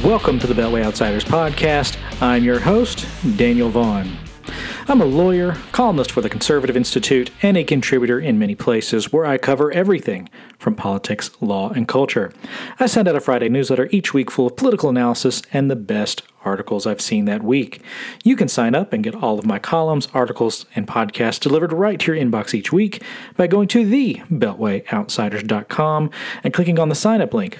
Welcome to the Beltway Outsiders podcast. I'm your host, Daniel Vaughan. I'm a lawyer, columnist for the Conservative Institute, and a contributor in many places where I cover everything from politics, law, and culture. I send out a Friday newsletter each week full of political analysis and the best articles I've seen that week. You can sign up and get all of my columns, articles, and podcasts delivered right to your inbox each week by going to thebeltwayoutsiders.com and clicking on the sign up link.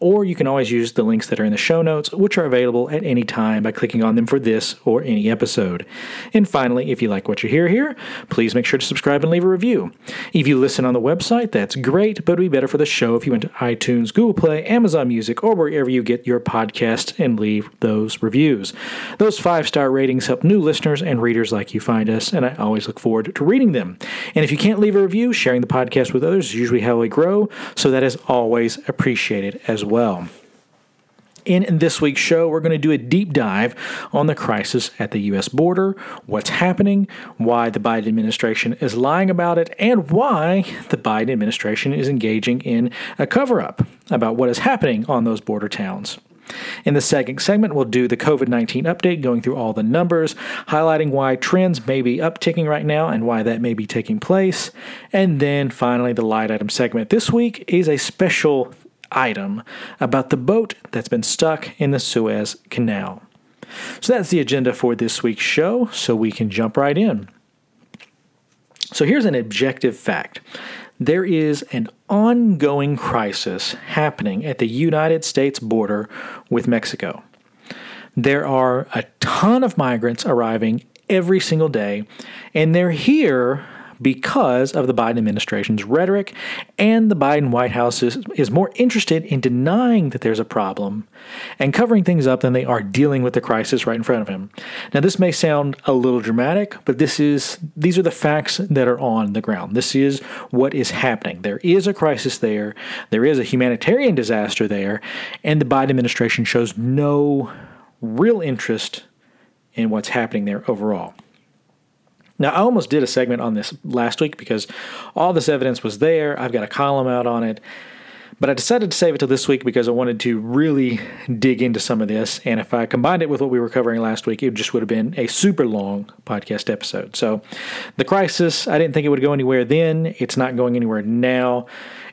Or you can always use the links that are in the show notes, which are available at any time by clicking on them for this or any episode. And finally, if you like what you hear here, please make sure to subscribe and leave a review. If you listen on the website, that's great, but it would be better for the show if you went to iTunes, Google Play, Amazon Music, or wherever you get your podcast and leave those reviews. Those five star ratings help new listeners and readers like you find us, and I always look forward to reading them. And if you can't leave a review, sharing the podcast with others is usually how we grow, so that is always appreciated as well. In this week's show, we're going to do a deep dive on the crisis at the U.S. border, what's happening, why the Biden administration is lying about it, and why the Biden administration is engaging in a cover up about what is happening on those border towns. In the second segment, we'll do the COVID 19 update, going through all the numbers, highlighting why trends may be upticking right now and why that may be taking place. And then finally, the light item segment this week is a special item about the boat that's been stuck in the Suez Canal. So that's the agenda for this week's show, so we can jump right in. So here's an objective fact there is an ongoing crisis happening at the United States border with Mexico. There are a ton of migrants arriving every single day, and they're here because of the Biden administration's rhetoric, and the Biden White House is, is more interested in denying that there's a problem and covering things up than they are dealing with the crisis right in front of him. Now, this may sound a little dramatic, but this is these are the facts that are on the ground. This is what is happening. There is a crisis there, there is a humanitarian disaster there, and the Biden administration shows no real interest in what's happening there overall. Now, I almost did a segment on this last week because all this evidence was there. I've got a column out on it. But I decided to save it till this week because I wanted to really dig into some of this. And if I combined it with what we were covering last week, it just would have been a super long podcast episode. So, the crisis, I didn't think it would go anywhere then. It's not going anywhere now.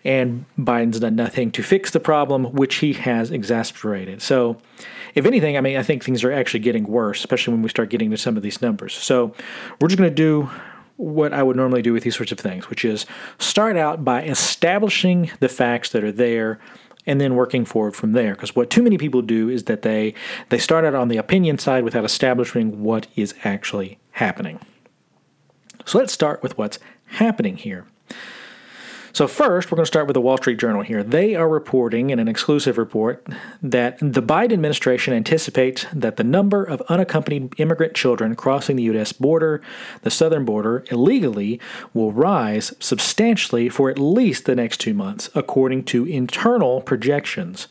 And Biden's done nothing to fix the problem, which he has exasperated. So, if anything, I mean, I think things are actually getting worse, especially when we start getting to some of these numbers. So we're just going to do what I would normally do with these sorts of things, which is start out by establishing the facts that are there and then working forward from there because what too many people do is that they they start out on the opinion side without establishing what is actually happening. So let's start with what's happening here. So, first, we're going to start with the Wall Street Journal here. They are reporting in an exclusive report that the Biden administration anticipates that the number of unaccompanied immigrant children crossing the U.S. border, the southern border, illegally will rise substantially for at least the next two months, according to internal projections.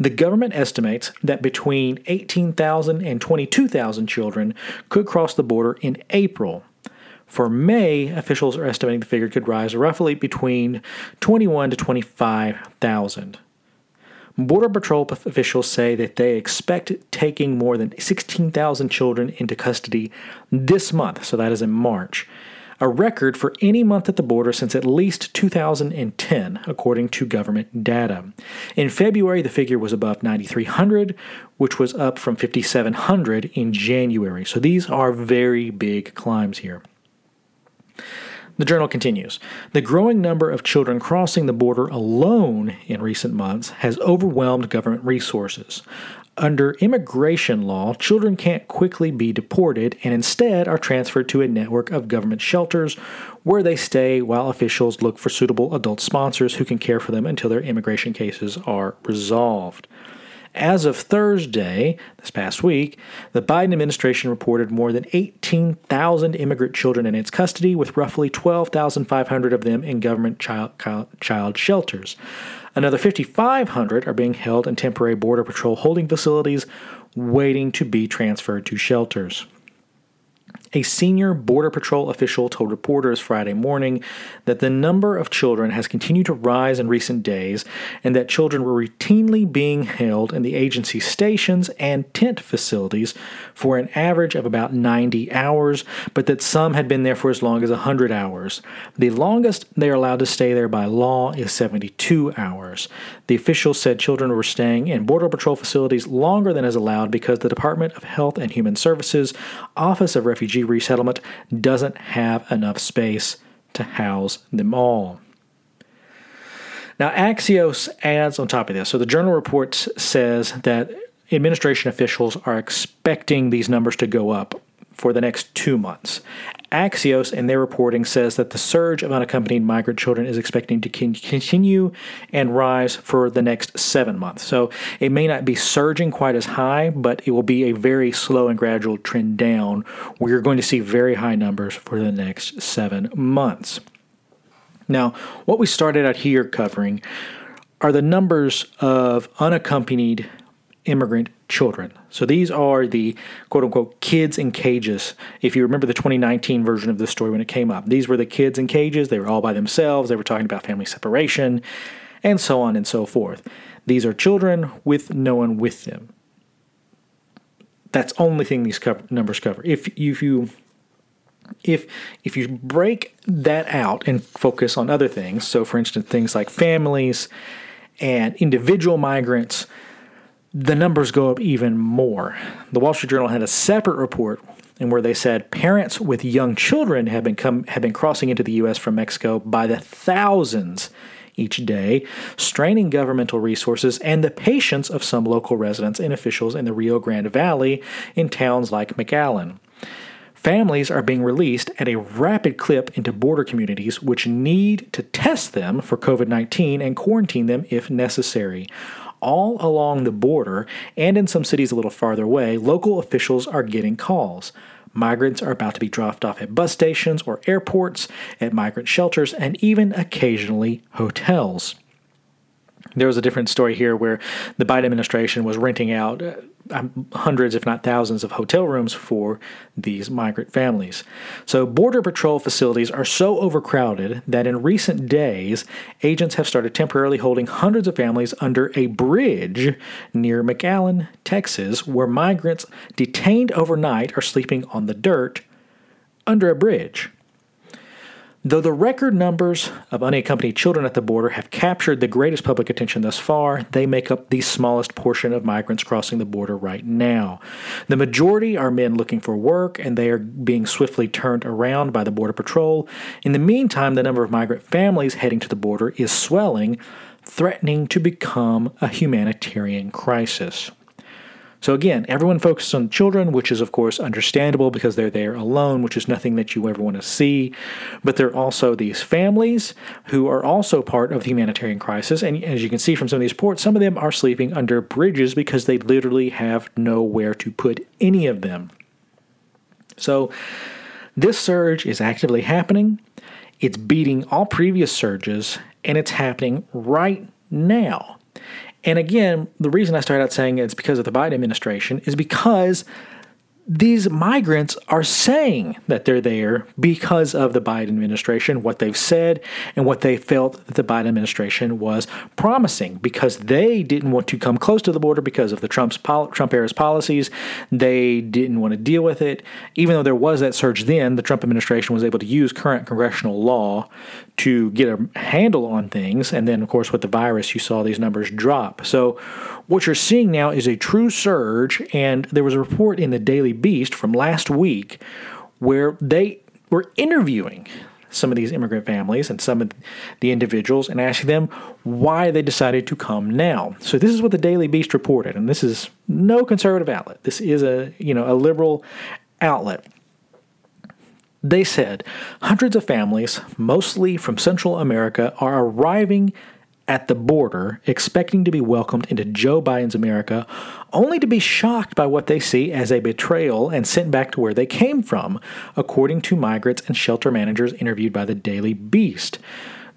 The government estimates that between 18,000 and 22,000 children could cross the border in April. For May, officials are estimating the figure could rise roughly between 21 to 25,000. Border Patrol officials say that they expect taking more than 16,000 children into custody this month, so that is in March, a record for any month at the border since at least 2010, according to government data. In February, the figure was above 9,300, which was up from 5,700 in January. So these are very big climbs here. The journal continues The growing number of children crossing the border alone in recent months has overwhelmed government resources. Under immigration law, children can't quickly be deported and instead are transferred to a network of government shelters where they stay while officials look for suitable adult sponsors who can care for them until their immigration cases are resolved. As of Thursday, this past week, the Biden administration reported more than 18,000 immigrant children in its custody, with roughly 12,500 of them in government child, child shelters. Another 5,500 are being held in temporary Border Patrol holding facilities, waiting to be transferred to shelters. A senior Border Patrol official told reporters Friday morning that the number of children has continued to rise in recent days and that children were routinely being held in the agency's stations and tent facilities for an average of about 90 hours, but that some had been there for as long as 100 hours. The longest they are allowed to stay there by law is 72 hours. The official said children were staying in Border Patrol facilities longer than is allowed because the Department of Health and Human Services Office of Refugee refugee resettlement doesn't have enough space to house them all. Now, Axios adds on top of this. So the journal report says that administration officials are expecting these numbers to go up for the next two months. Axios, in their reporting, says that the surge of unaccompanied migrant children is expecting to continue and rise for the next seven months. So it may not be surging quite as high, but it will be a very slow and gradual trend down. We're going to see very high numbers for the next seven months. Now, what we started out here covering are the numbers of unaccompanied immigrant children. So these are the quote unquote kids in cages. If you remember the 2019 version of this story when it came up, these were the kids in cages. They were all by themselves. They were talking about family separation and so on and so forth. These are children with no one with them. That's only thing these cover, numbers cover. If, if you if if you break that out and focus on other things, so for instance things like families and individual migrants, the numbers go up even more. The Wall Street Journal had a separate report in where they said parents with young children have been come have been crossing into the US from Mexico by the thousands each day, straining governmental resources and the patience of some local residents and officials in the Rio Grande Valley in towns like McAllen. Families are being released at a rapid clip into border communities, which need to test them for COVID 19 and quarantine them if necessary all along the border and in some cities a little farther away, local officials are getting calls. Migrants are about to be dropped off at bus stations or airports, at migrant shelters, and even occasionally hotels. There was a different story here where the Biden administration was renting out uh, Um, hundreds, if not thousands, of hotel rooms for these migrant families. So, Border Patrol facilities are so overcrowded that in recent days, agents have started temporarily holding hundreds of families under a bridge near McAllen, Texas, where migrants detained overnight are sleeping on the dirt under a bridge. Though the record numbers of unaccompanied children at the border have captured the greatest public attention thus far, they make up the smallest portion of migrants crossing the border right now. The majority are men looking for work, and they are being swiftly turned around by the Border Patrol. In the meantime, the number of migrant families heading to the border is swelling, threatening to become a humanitarian crisis. So again, everyone focuses on children, which is of course understandable because they're there alone, which is nothing that you ever want to see. But there are also these families who are also part of the humanitarian crisis. And as you can see from some of these reports, some of them are sleeping under bridges because they literally have nowhere to put any of them. So this surge is actively happening. It's beating all previous surges, and it's happening right now. And again, the reason I started out saying it's because of the Biden administration is because these migrants are saying that they're there because of the Biden administration, what they've said, and what they felt that the Biden administration was promising because they didn't want to come close to the border because of the Trump's Trump era's policies. They didn't want to deal with it. Even though there was that surge then, the Trump administration was able to use current congressional law to get a handle on things. And then, of course, with the virus, you saw these numbers drop. So, what you're seeing now is a true surge. And there was a report in the Daily Beast from last week where they were interviewing some of these immigrant families and some of the individuals and asking them why they decided to come now. So this is what the Daily Beast reported, and this is no conservative outlet. This is a you know a liberal outlet. They said hundreds of families, mostly from Central America, are arriving at the border expecting to be welcomed into Joe Biden's America, only to be shocked by what they see as a betrayal and sent back to where they came from, according to migrants and shelter managers interviewed by the Daily Beast.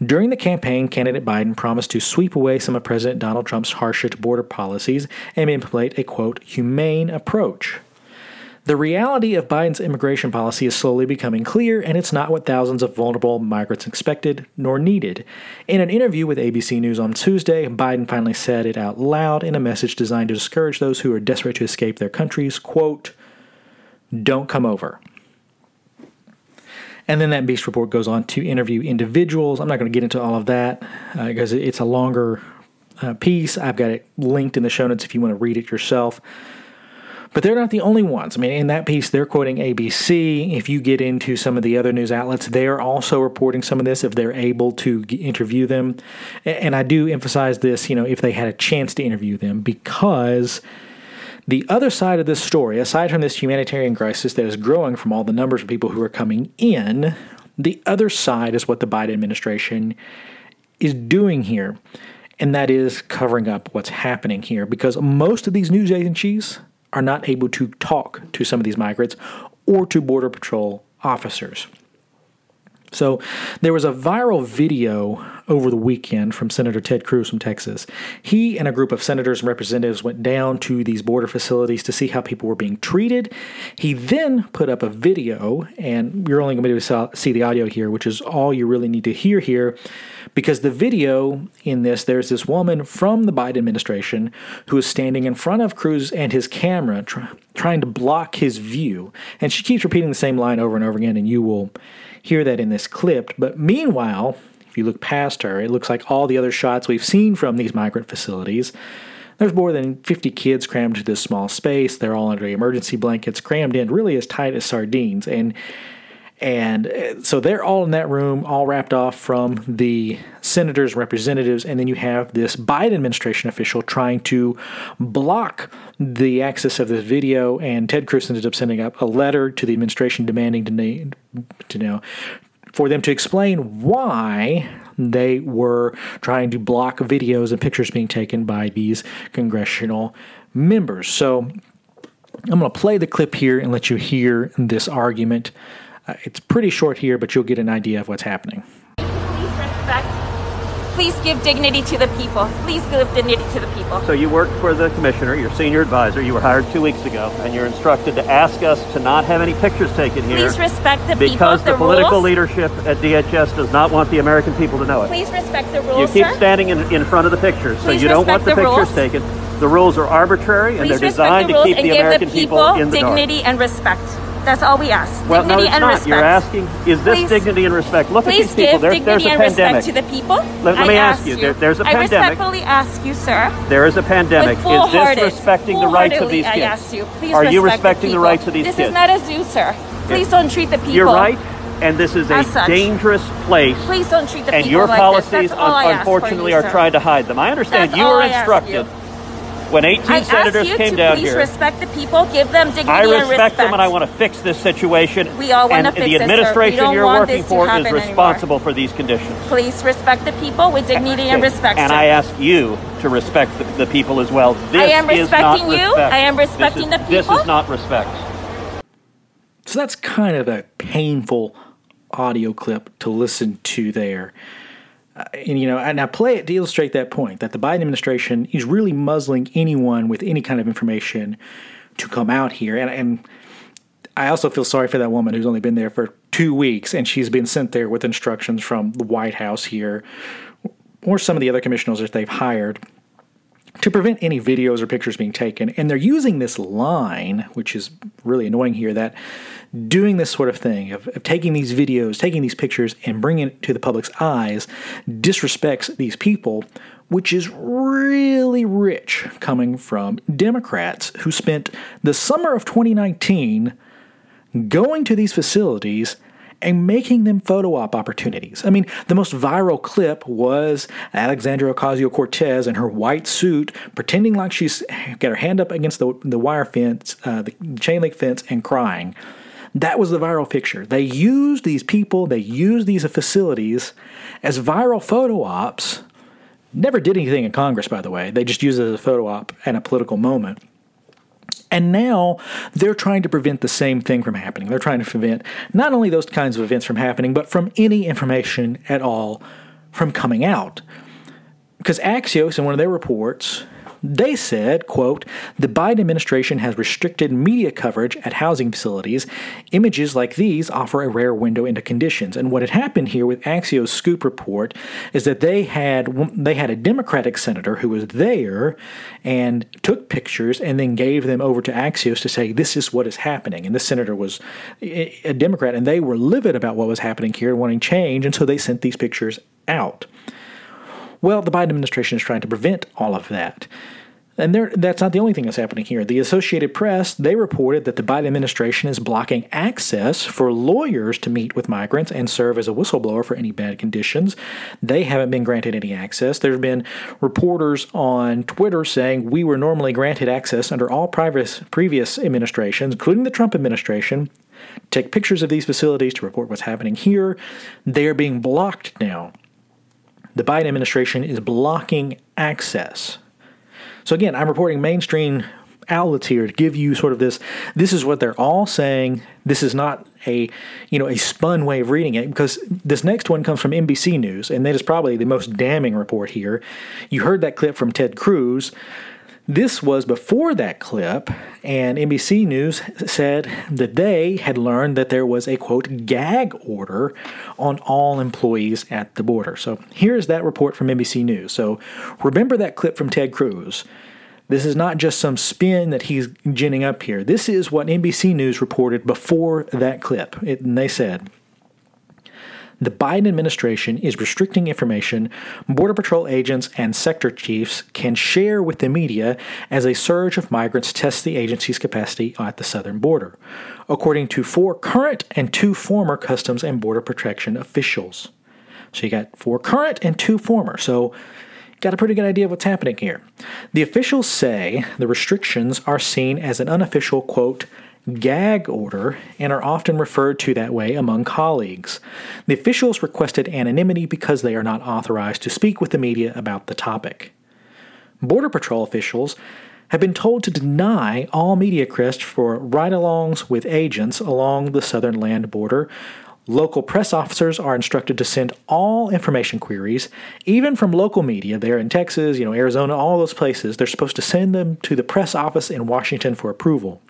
During the campaign, candidate Biden promised to sweep away some of President Donald Trump's harshest border policies and implement a quote, humane approach. The reality of Biden's immigration policy is slowly becoming clear, and it's not what thousands of vulnerable migrants expected nor needed. In an interview with ABC News on Tuesday, Biden finally said it out loud in a message designed to discourage those who are desperate to escape their countries, quote, "Don't come over." And then that Beast report goes on to interview individuals. I'm not going to get into all of that uh, because it's a longer uh, piece. I've got it linked in the show notes if you want to read it yourself. But they're not the only ones. I mean, in that piece, they're quoting ABC. If you get into some of the other news outlets, they're also reporting some of this if they're able to interview them. And I do emphasize this, you know, if they had a chance to interview them, because the other side of this story, aside from this humanitarian crisis that is growing from all the numbers of people who are coming in, the other side is what the Biden administration is doing here. And that is covering up what's happening here because most of these news agencies are not able to talk to some of these migrants or to Border Patrol officers. So there was a viral video over the weekend from Senator Ted Cruz from Texas. He and a group of senators and representatives went down to these border facilities to see how people were being treated. He then put up a video, and you're only going to be able to see the audio here, which is all you really need to hear here, because the video in this, there's this woman from the Biden administration who is standing in front of Cruz and his camera, try, trying to block his view. And she keeps repeating the same line over and over again, and you will hear that in this clip. But meanwhile, if you look past her, it looks like all the other shots we've seen from these migrant facilities. There's more than 50 kids crammed into this small space. They're all under emergency blankets, crammed in really as tight as sardines. And and uh, so they're all in that room, all wrapped off from the senators, representatives, and then you have this Biden administration official trying to block the access of this video. And Ted Cruz ended up sending up a letter to the administration demanding to, to know for them to explain why they were trying to block videos and pictures being taken by these congressional members. So I'm going to play the clip here and let you hear this argument. Uh, it's pretty short here, but you'll get an idea of what's happening. Please respect. Please give dignity to the people. Please give dignity to the people. So you work for the commissioner, your senior advisor. You were hired two weeks ago, and you're instructed to ask us to not have any pictures taken here. Please respect the because people. Because the, the political rules. leadership at DHS does not want the American people to know it. Please respect the rules. You keep sir. standing in, in front of the pictures, so Please you don't want the, the pictures rules. taken. The rules are arbitrary, and they're designed the to keep the American the people, in the dark. dignity and respect. That's all we ask. Well, dignity no, it's and not. respect. You're asking, is this Please- dignity and respect? Look at these people. There, there's a and pandemic. respect to the people. Let- let me ask you, you. there- there's a I pandemic. I respectfully ask you, sir. There is a pandemic. Is this respecting the rights of these I kids? ask you. Please Are you respect respecting the people. rights of these this kids? is not a zoo, sir. Please don't treat the people. You're right, and this is a such. dangerous place. Please don't treat the and people your like policies, this. I un- unfortunately, you, are trying to hide them. I understand That's you were I ask instructed. When 18 I senators ask you came to down please here. respect the people, give them dignity I and respect respect. them, and I want to fix this situation. We all wanna and fix the it, sir. We administration don't you're want working this to for is happen anymore. responsible for these conditions. Please respect the people with dignity and respect. And sir. I ask you to respect the, the people as well. This is not respect. I am is not respecting you. respect. I am respecting is- the people. This is not respect. So that's kind of a painful audio clip to listen to there. Uh, and you know, and I play it to illustrate that point that the Biden administration is really muzzling anyone with any kind of information to come out here. And, and I also feel sorry for that woman who's only been there for two weeks and she's been sent there with instructions from the White House here or some of the other commissioners that they've hired to prevent any videos or pictures being taken. And they're using this line, which is really annoying here, that doing this sort of thing, of, of taking these videos, taking these pictures, and bringing it to the public's eyes, disrespects these people, which is really rich coming from Democrats who spent the summer of 2019 going to these facilities and making them photo op opportunities. I mean, the most viral clip was Alexandria Ocasio Cortez in her white suit, pretending like she's got her hand up against the, the wire fence, uh, the chain link fence, and crying. That was the viral picture. They used these people, they used these facilities as viral photo ops. Never did anything in Congress, by the way. They just used it as a photo op and a political moment. And now they're trying to prevent the same thing from happening. They're trying to prevent not only those kinds of events from happening, but from any information at all from coming out. Because Axios, in one of their reports, They said, quote, the Biden administration has restricted media coverage at housing facilities. Images like these offer a rare window into conditions. And what had happened here with Axios scoop report is that they had they had a Democratic senator who was there and took pictures and then gave them over to Axios to say this is what is happening. And this senator was a Democrat and they were livid about what was happening here, wanting change, and so they sent these pictures out. Well, the Biden administration is trying to prevent all of that. And that's not the only thing that's happening here. The Associated Press, they reported that the Biden administration is blocking access for lawyers to meet with migrants and serve as a whistleblower for any bad conditions. They haven't been granted any access. There have been reporters on Twitter saying we were normally granted access under all previous, administrations, including the Trump administration, take pictures of these facilities to report what's happening here. They are being blocked now the Biden administration is blocking access. So again, I'm reporting mainstream outlets here to give you sort of this this is what they're all saying. This is not a you know a spun way of reading it because this next one comes from NBC News and that is probably the most damning report here. You heard that clip from Ted Cruz this was before that clip, and NBC News said that they had learned that there was a quote gag order on all employees at the border. So here's that report from NBC News. So remember that clip from Ted Cruz. This is not just some spin that he's ginning up here. This is what NBC News reported before that clip. It, and they said, the Biden administration is restricting information Border Patrol agents and sector chiefs can share with the media as a surge of migrants tests the agency's capacity at the southern border, according to four current and two former Customs and Border Protection officials. So you got four current and two former. So got a pretty good idea of what's happening here. The officials say the restrictions are seen as an unofficial, quote, gag order and are often referred to that way among colleagues. The officials requested anonymity because they are not authorized to speak with the media about the topic. Border Patrol officials have been told to deny all media requests for ride alongs with agents along the southern land border. Local press officers are instructed to send all information queries, even from local media there in Texas, you know, Arizona, all those places. They're supposed to send them to the press office in Washington for approval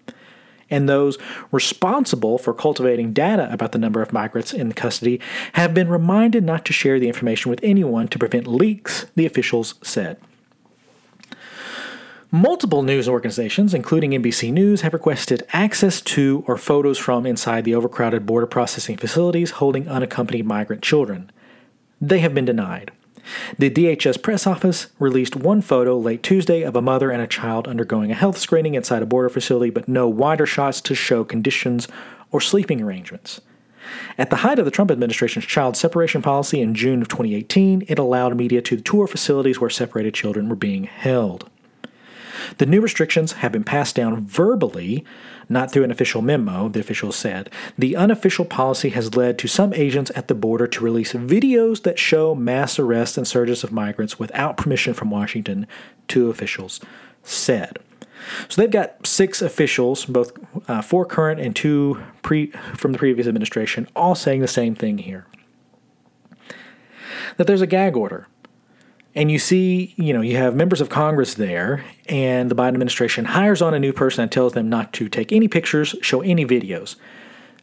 and those responsible for cultivating data about the number of migrants in custody have been reminded not to share the information with anyone to prevent leaks, the officials said. Multiple news organizations, including NBC News, have requested access to or photos from inside the overcrowded border processing facilities holding unaccompanied migrant children. They have been denied. The DHS press office released one photo late Tuesday of a mother and a child undergoing a health screening inside a border facility, but no wider shots to show conditions or sleeping arrangements. At the height of the Trump administration's child separation policy in June of 2018, it allowed media to tour facilities where separated children were being held. The new restrictions have been passed down verbally, not through an official memo, the officials said. The unofficial policy has led to some agents at the border to release videos that show mass arrests and surges of migrants without permission from Washington, two officials said. So they've got six officials, both uh, four current and two pre- from the previous administration, all saying the same thing here that there's a gag order and you see, you know, you have members of Congress there, and the Biden administration hires on a new person and tells them not to take any pictures, show any videos.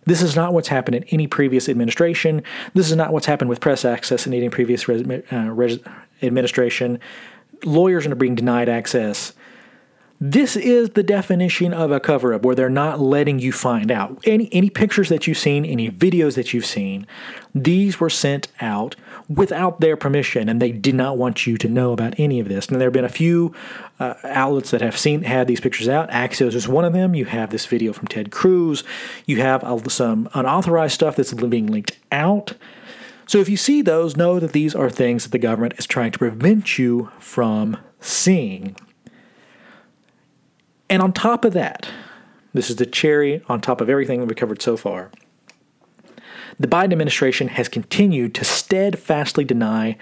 This is not what's happened in any previous administration. This is not what's happened with press access in any previous res- uh, res- administration. Lawyers are being denied access. This is the definition of a cover up where they're not letting you find out. Any, any pictures that you've seen, any videos that you've seen, these were sent out without their permission, and they did not want you to know about any of this. And there have been a few uh, outlets that have seen had these pictures out. Axios is one of them. You have this video from Ted Cruz. You have uh, some unauthorized stuff that's being linked out. So if you see those, know that these are things that the government is trying to prevent you from seeing. And on top of that, this is the cherry on top of everything we've covered so far. The Biden administration has continued to steadfastly deny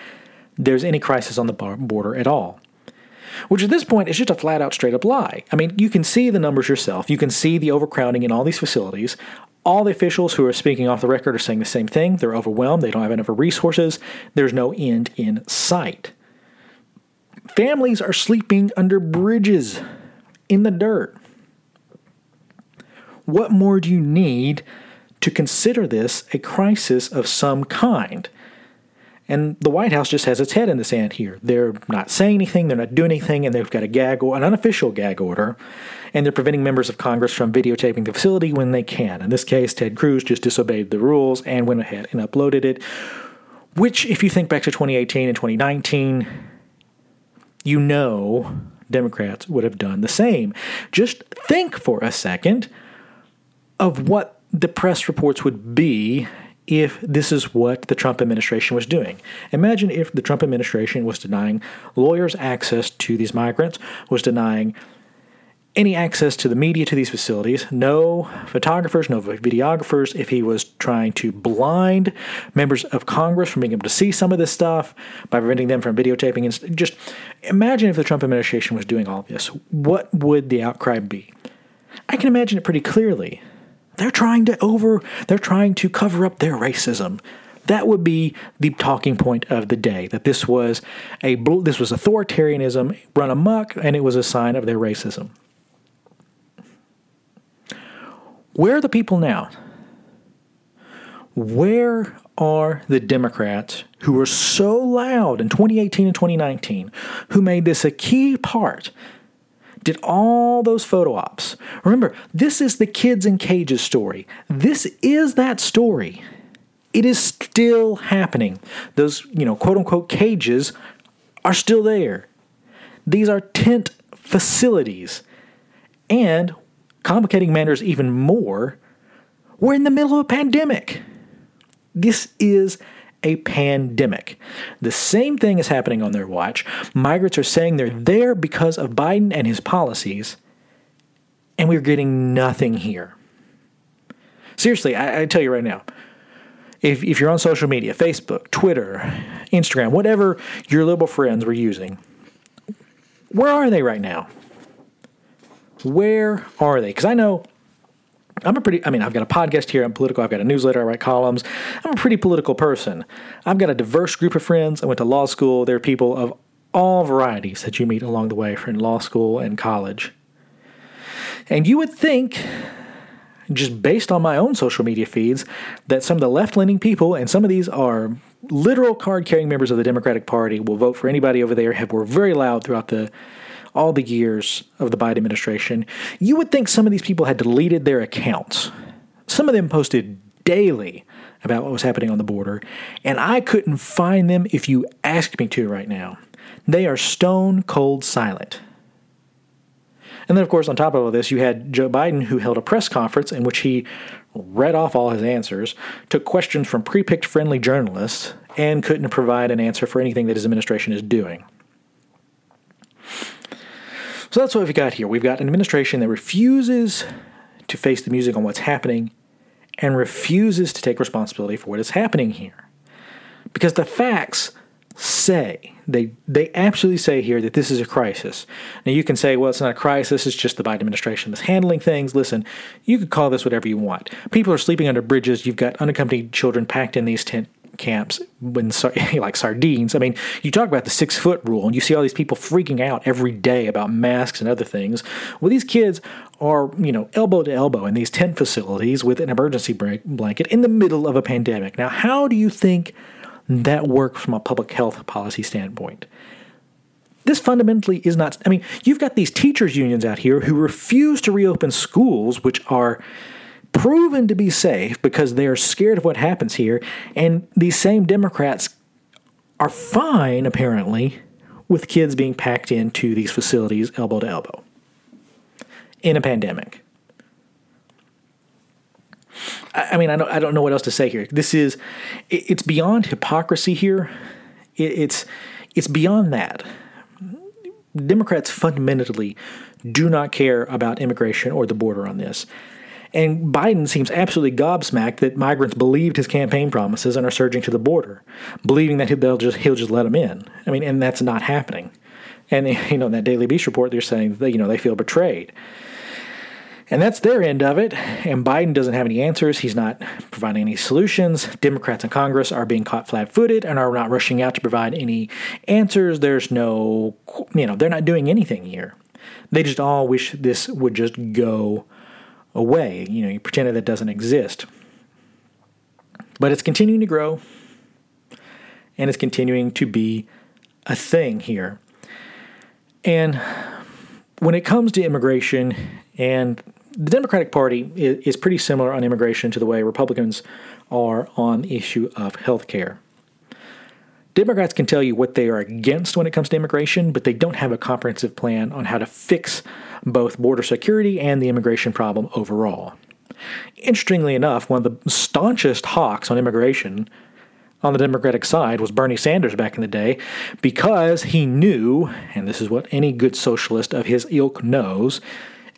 there's any crisis on the border at all. Which at this point is just a flat out straight up lie. I mean, you can see the numbers yourself. You can see the overcrowding in all these facilities. All the officials who are speaking off the record are saying the same thing. They're overwhelmed. They don't have enough resources. There's no end in sight. Families are sleeping under bridges in the dirt. What more do you need to consider this a crisis of some kind? And the White House just has its head in the sand here. They're not saying anything, they're not doing anything, and they've got a gag, an unofficial gag order, and they're preventing members of Congress from videotaping the facility when they can. In this case, Ted Cruz just disobeyed the rules and went ahead and uploaded it. Which, if you think back to 2018 and 2019, you know Democrats would have done the same. Just think for a second of what the press reports would be if this is what the Trump administration was doing. Imagine if the Trump administration was denying lawyers access to these migrants, was denying any access to the media to these facilities, no photographers, no videographers, if he was trying to blind members of Congress from being able to see some of this stuff by preventing them from videotaping. And just imagine if the Trump administration was doing all this. What would the outcry be? I can imagine it pretty clearly. They're trying to over, they're trying to cover up their racism. That would be the talking point of the day. That this was a this was authoritarianism run amok, and it was a sign of their racism. Where are the people now? Where are the Democrats who were so loud in 2018 and 2019, who made this a key part did all those photo ops. Remember, this is the kids in cages story. This is that story. It is still happening. Those, you know, quote unquote cages are still there. These are tent facilities. And complicating matters even more, we're in the middle of a pandemic. This is a pandemic. The same thing is happening on their watch. Migrants are saying they're there because of Biden and his policies, and we're getting nothing here. Seriously, I, I tell you right now, if, if you're on social media, Facebook, Twitter, Instagram, whatever your liberal friends were using, where are they right now? Where are they? Because I know I'm a pretty, I mean, I've got a podcast here. I'm political. I've got a newsletter. I write columns. I'm a pretty political person. I've got a diverse group of friends. I went to law school. There are people of all varieties that you meet along the way from law school and college. And you would think, just based on my own social media feeds, that some of the left leaning people, and some of these are literal card carrying members of the Democratic Party, will vote for anybody over there, have were very loud throughout the all the years of the Biden administration, you would think some of these people had deleted their accounts. Some of them posted daily about what was happening on the border, and I couldn't find them if you asked me to right now. They are stone cold silent. And then, of course, on top of all this, you had Joe Biden, who held a press conference in which he read off all his answers, took questions from pre picked friendly journalists, and couldn't provide an answer for anything that his administration is doing. So that's what we've got here. We've got an administration that refuses to face the music on what's happening and refuses to take responsibility for what is happening here. Because the facts say, they, they absolutely say here that this is a crisis. Now you can say, well, it's not a crisis, it's just the Biden administration mishandling things. Listen, you could call this whatever you want. People are sleeping under bridges, you've got unaccompanied children packed in these tent camps when like sardines. I mean, you talk about the six foot rule, and you see all these people freaking out every day about masks and other things. Well, these kids are you know elbow to elbow in these tent facilities with an emergency blanket in the middle of a pandemic. Now, how do you think that works from a public health policy standpoint? This fundamentally is not. I mean, you've got these teachers' unions out here who refuse to reopen schools, which are proven to be safe because they are scared of what happens here. And these same Democrats are fine, apparently, with kids being packed into these facilities elbow to elbow in a pandemic. I mean, I don't, I don't know what else to say here. This is, it's beyond hypocrisy here. It's, it's beyond that. Democrats fundamentally do not care about immigration or the border on this. And Biden seems absolutely gobsmacked that migrants believed his campaign promises and are surging to the border, believing that they'll just he'll just let them in. I mean, and that's not happening. And you know, in that Daily Beast report, they're saying that you know they feel betrayed. And that's their end of it. And Biden doesn't have any answers. He's not providing any solutions. Democrats in Congress are being caught flat footed and are not rushing out to provide any answers. There's no, you know, they're not doing anything here. They just all wish this would just go away. You know, you pretend that it doesn't exist. But it's continuing to grow and it's continuing to be a thing here. And when it comes to immigration and the Democratic Party is, pretty similar on immigration to the way Republicans are on the issue of health care. Democrats can tell you what they are against when it comes to immigration, but they don't have a comprehensive plan on how to fix both border security and the immigration problem overall. Interestingly enough, one of the staunchest hawks on immigration on the Democratic side was Bernie Sanders back in the day because he knew, and this is what any good socialist of his ilk knows,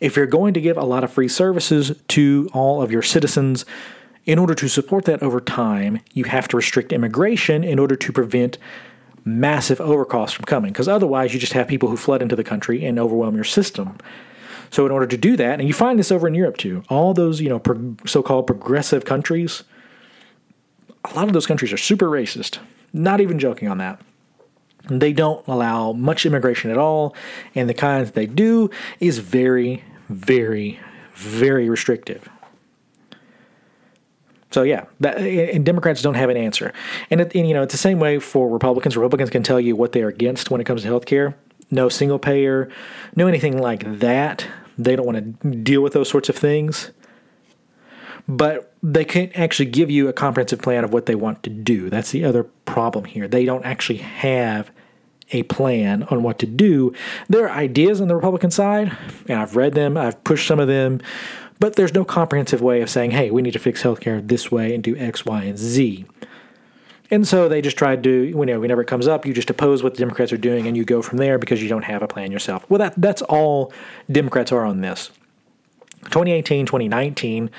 if you're going to give a lot of free services to all of your citizens, in order to support that over time, you have to restrict immigration in order to prevent massive overcosts from coming. Because otherwise, you just have people who flood into the country and overwhelm your system. So, in order to do that, and you find this over in Europe too, all those you know pro- so-called progressive countries, a lot of those countries are super racist. Not even joking on that. They don't allow much immigration at all, and the kind that they do is very, very, very restrictive. So yeah, that, and Democrats don't have an answer, and, it, and, you know it's the same way for Republicans. Republicans can tell you what they're against when it comes to health care. No single payer, no anything like that. They don't want to deal with those sorts of things. But they can't actually give you a comprehensive plan of what they want to do. That's the other problem here. They don't actually have a plan on what to do. There are ideas on the Republican side, and I've read them, I've pushed some of them, but there's no comprehensive way of saying, hey, we need to fix healthcare this way and do X, Y, and Z. And so they just tried to, you know, whenever it comes up, you just oppose what the Democrats are doing and you go from there because you don't have a plan yourself. Well, that, that's all Democrats are on this. 2018, 2019,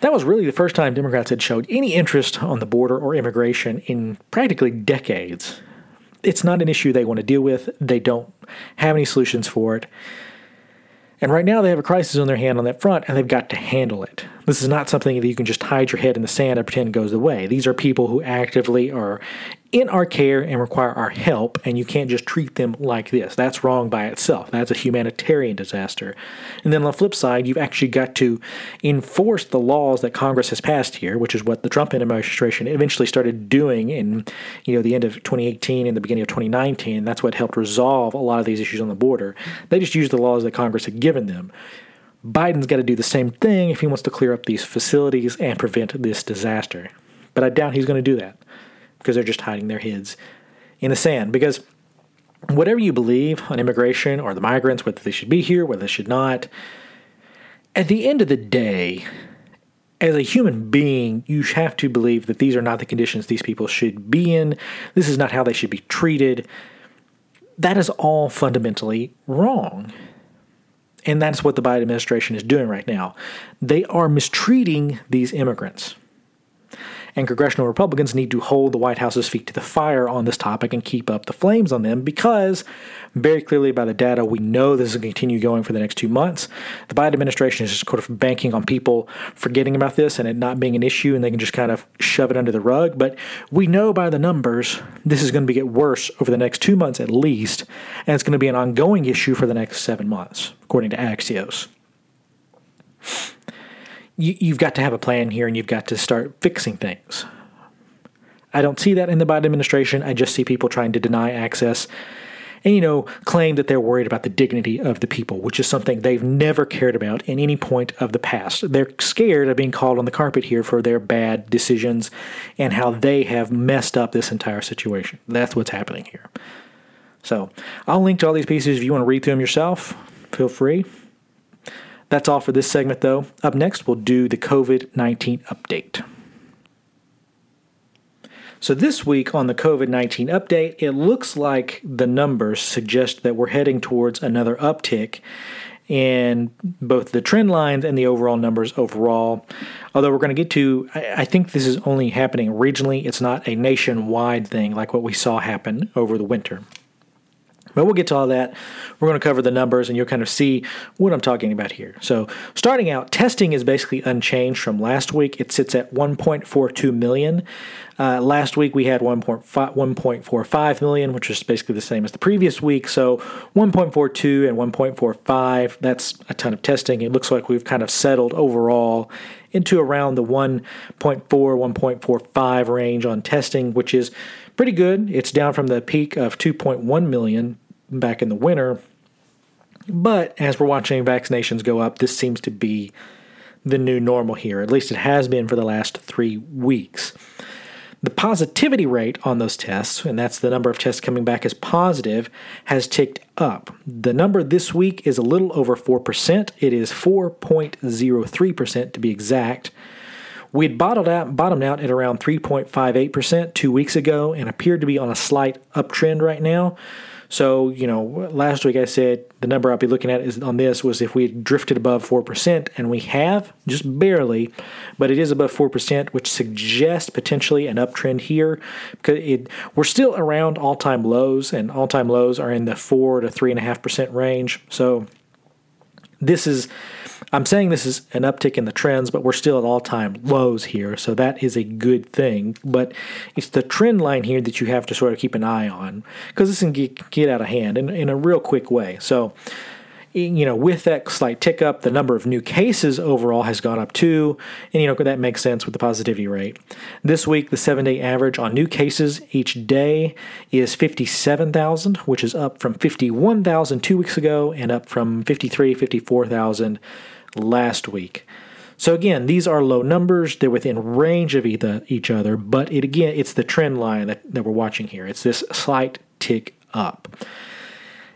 that was really the first time Democrats had showed any interest on the border or immigration in practically decades. It's not an issue they want to deal with, they don't have any solutions for it. And right now they have a crisis on their hand on that front, and they've got to handle it. This is not something that you can just hide your head in the sand and pretend goes away. These are people who actively are in our care and require our help, and you can't just treat them like this. That's wrong by itself. That's a humanitarian disaster. And then on the flip side, you've actually got to enforce the laws that Congress has passed here, which is what the Trump administration eventually started doing in you know the end of 2018 and the beginning of 2019. That's what helped resolve a lot of these issues on the border. They just used the laws that Congress had given them. Biden's got to do the same thing if he wants to clear up these facilities and prevent this disaster. But I doubt he's going to do that because they're just hiding their heads in the sand. Because whatever you believe on immigration or the migrants, whether they should be here, whether they should not, at the end of the day, as a human being, you have to believe that these are not the conditions these people should be in. This is not how they should be treated. That is all fundamentally wrong. And that's what the Biden administration is doing right now. They are mistreating these immigrants and congressional Republicans need to hold the White House's feet to the fire on this topic and keep up the flames on them because, very clearly by the data, we know this is going to continue going for the next two months. The Biden administration is just sort of banking on people forgetting about this and it not being an issue and they can just kind of shove it under the rug. But we know by the numbers this is going to get worse over the next two months at least, and it's going to be an ongoing issue for the next seven months, according to Axios you, have got to have a plan here and you've got to start fixing things. I don't see that in the Biden administration. I just see people trying to deny access and, you know, claim that they're worried about the dignity of the people, which is something they've never cared about in any point of the past. They're scared of being called on the carpet here for their bad decisions and how they have messed up this entire situation. That's what's happening here. So I'll link to all these pieces if you want to read through them yourself. Feel free. That's all for this segment, though. Up next, we'll do the COVID 19 update. So, this week on the COVID 19 update, it looks like the numbers suggest that we're heading towards another uptick in both the trend lines and the overall numbers overall. Although we're going to get to, I think this is only happening regionally, it's not a nationwide thing like what we saw happen over the winter. But we'll get to all that. We're going to cover the numbers and you'll kind of see what I'm talking about here. So, starting out, testing is basically unchanged from last week. It sits at 1.42 million. Uh, last week we had 1.45 million, which is basically the same as the previous week. So 1.42 and 1.45, that's a ton of testing. It looks like we've kind of settled overall into around the 1.4, 1.45 range on testing, which is pretty good. It's down from the peak of 2.1 million back in the winter. But as we're watching vaccinations go up, this seems to be the new normal here. At least it has been for the last three weeks. The positivity rate on those tests, and that's the number of tests coming back as positive, has ticked up. The number this week is a little over 4%. It is 4.03% to be exact. We had bottomed out, bottomed out at around 3.58% two weeks ago and appeared to be on a slight uptrend right now. So, you know, last week I said the number I'll be looking at is on this was if we had drifted above 4%, and we have, just barely, but it is above 4%, which suggests potentially an uptrend here. Because it, we're still around all time lows, and all time lows are in the 4 to 3.5% range. So, this is I'm saying this is an uptick in the trends, but we're still at all time lows here, so that is a good thing. But it's the trend line here that you have to sort of keep an eye on because this can get, get out of hand in, in a real quick way. So, you know, with that slight tick up, the number of new cases overall has gone up too, and you know that makes sense with the positivity rate. This week, the seven-day average on new cases each day is 57,000, which is up from 51,000 two weeks ago and up from 53, 54,000 last week. So again, these are low numbers. They're within range of each other, but it again, it's the trend line that, that we're watching here. It's this slight tick up.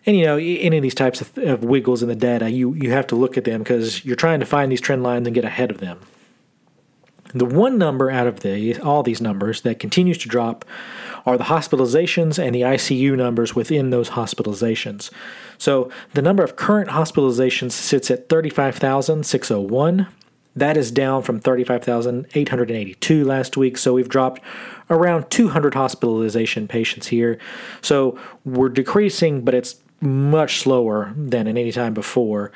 And you know, any of these types of, of wiggles in the data, you you have to look at them because you're trying to find these trend lines and get ahead of them. The one number out of the all these numbers that continues to drop are the hospitalizations and the ICU numbers within those hospitalizations. So the number of current hospitalizations sits at 35,601. That is down from 35,882 last week. So we've dropped around 200 hospitalization patients here. So we're decreasing, but it's much slower than at any time before.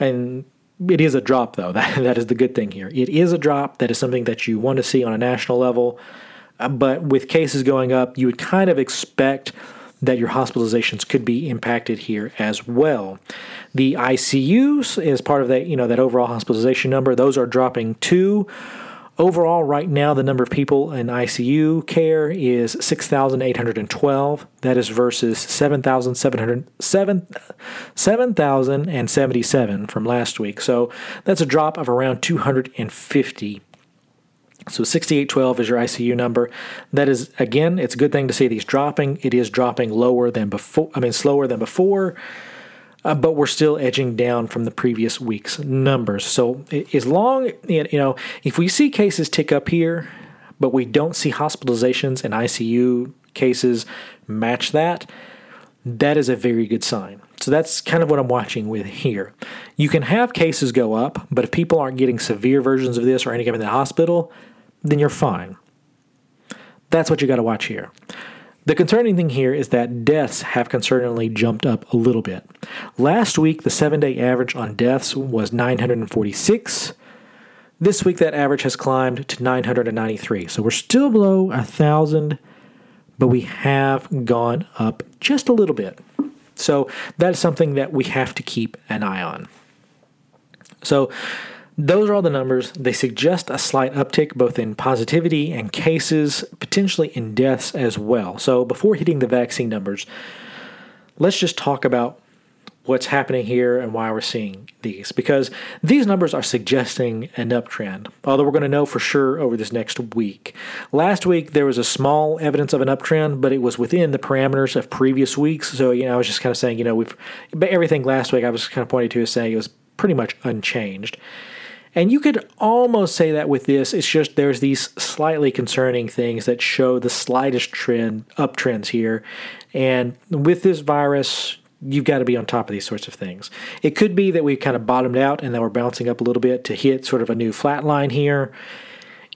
And it is a drop, though. That, that is the good thing here. It is a drop. That is something that you want to see on a national level. Uh, but with cases going up, you would kind of expect that your hospitalizations could be impacted here as well. The ICUs is part of that, you know, that overall hospitalization number. Those are dropping too. Overall, right now, the number of people in ICU care is 6,812. That is versus 7,077 from last week. So that's a drop of around 250 so 6812 is your ICU number. That is again, it's a good thing to see these dropping. It is dropping lower than before. I mean, slower than before, uh, but we're still edging down from the previous week's numbers. So as long you know, if we see cases tick up here, but we don't see hospitalizations and ICU cases match that, that is a very good sign. So that's kind of what I'm watching with here. You can have cases go up, but if people aren't getting severe versions of this or ending up in the hospital, then you're fine. That's what you got to watch here. The concerning thing here is that deaths have concerningly jumped up a little bit. Last week, the seven day average on deaths was 946. This week, that average has climbed to 993. So we're still below a 1,000, but we have gone up just a little bit. So that's something that we have to keep an eye on. So those are all the numbers. They suggest a slight uptick both in positivity and cases, potentially in deaths as well. So, before hitting the vaccine numbers, let's just talk about what's happening here and why we're seeing these because these numbers are suggesting an uptrend although we're going to know for sure over this next week last week there was a small evidence of an uptrend but it was within the parameters of previous weeks so you know i was just kind of saying you know we've everything last week i was kind of pointing to as saying it was pretty much unchanged and you could almost say that with this, it's just there's these slightly concerning things that show the slightest trend, uptrends here. And with this virus, you've got to be on top of these sorts of things. It could be that we kind of bottomed out and then we're bouncing up a little bit to hit sort of a new flat line here.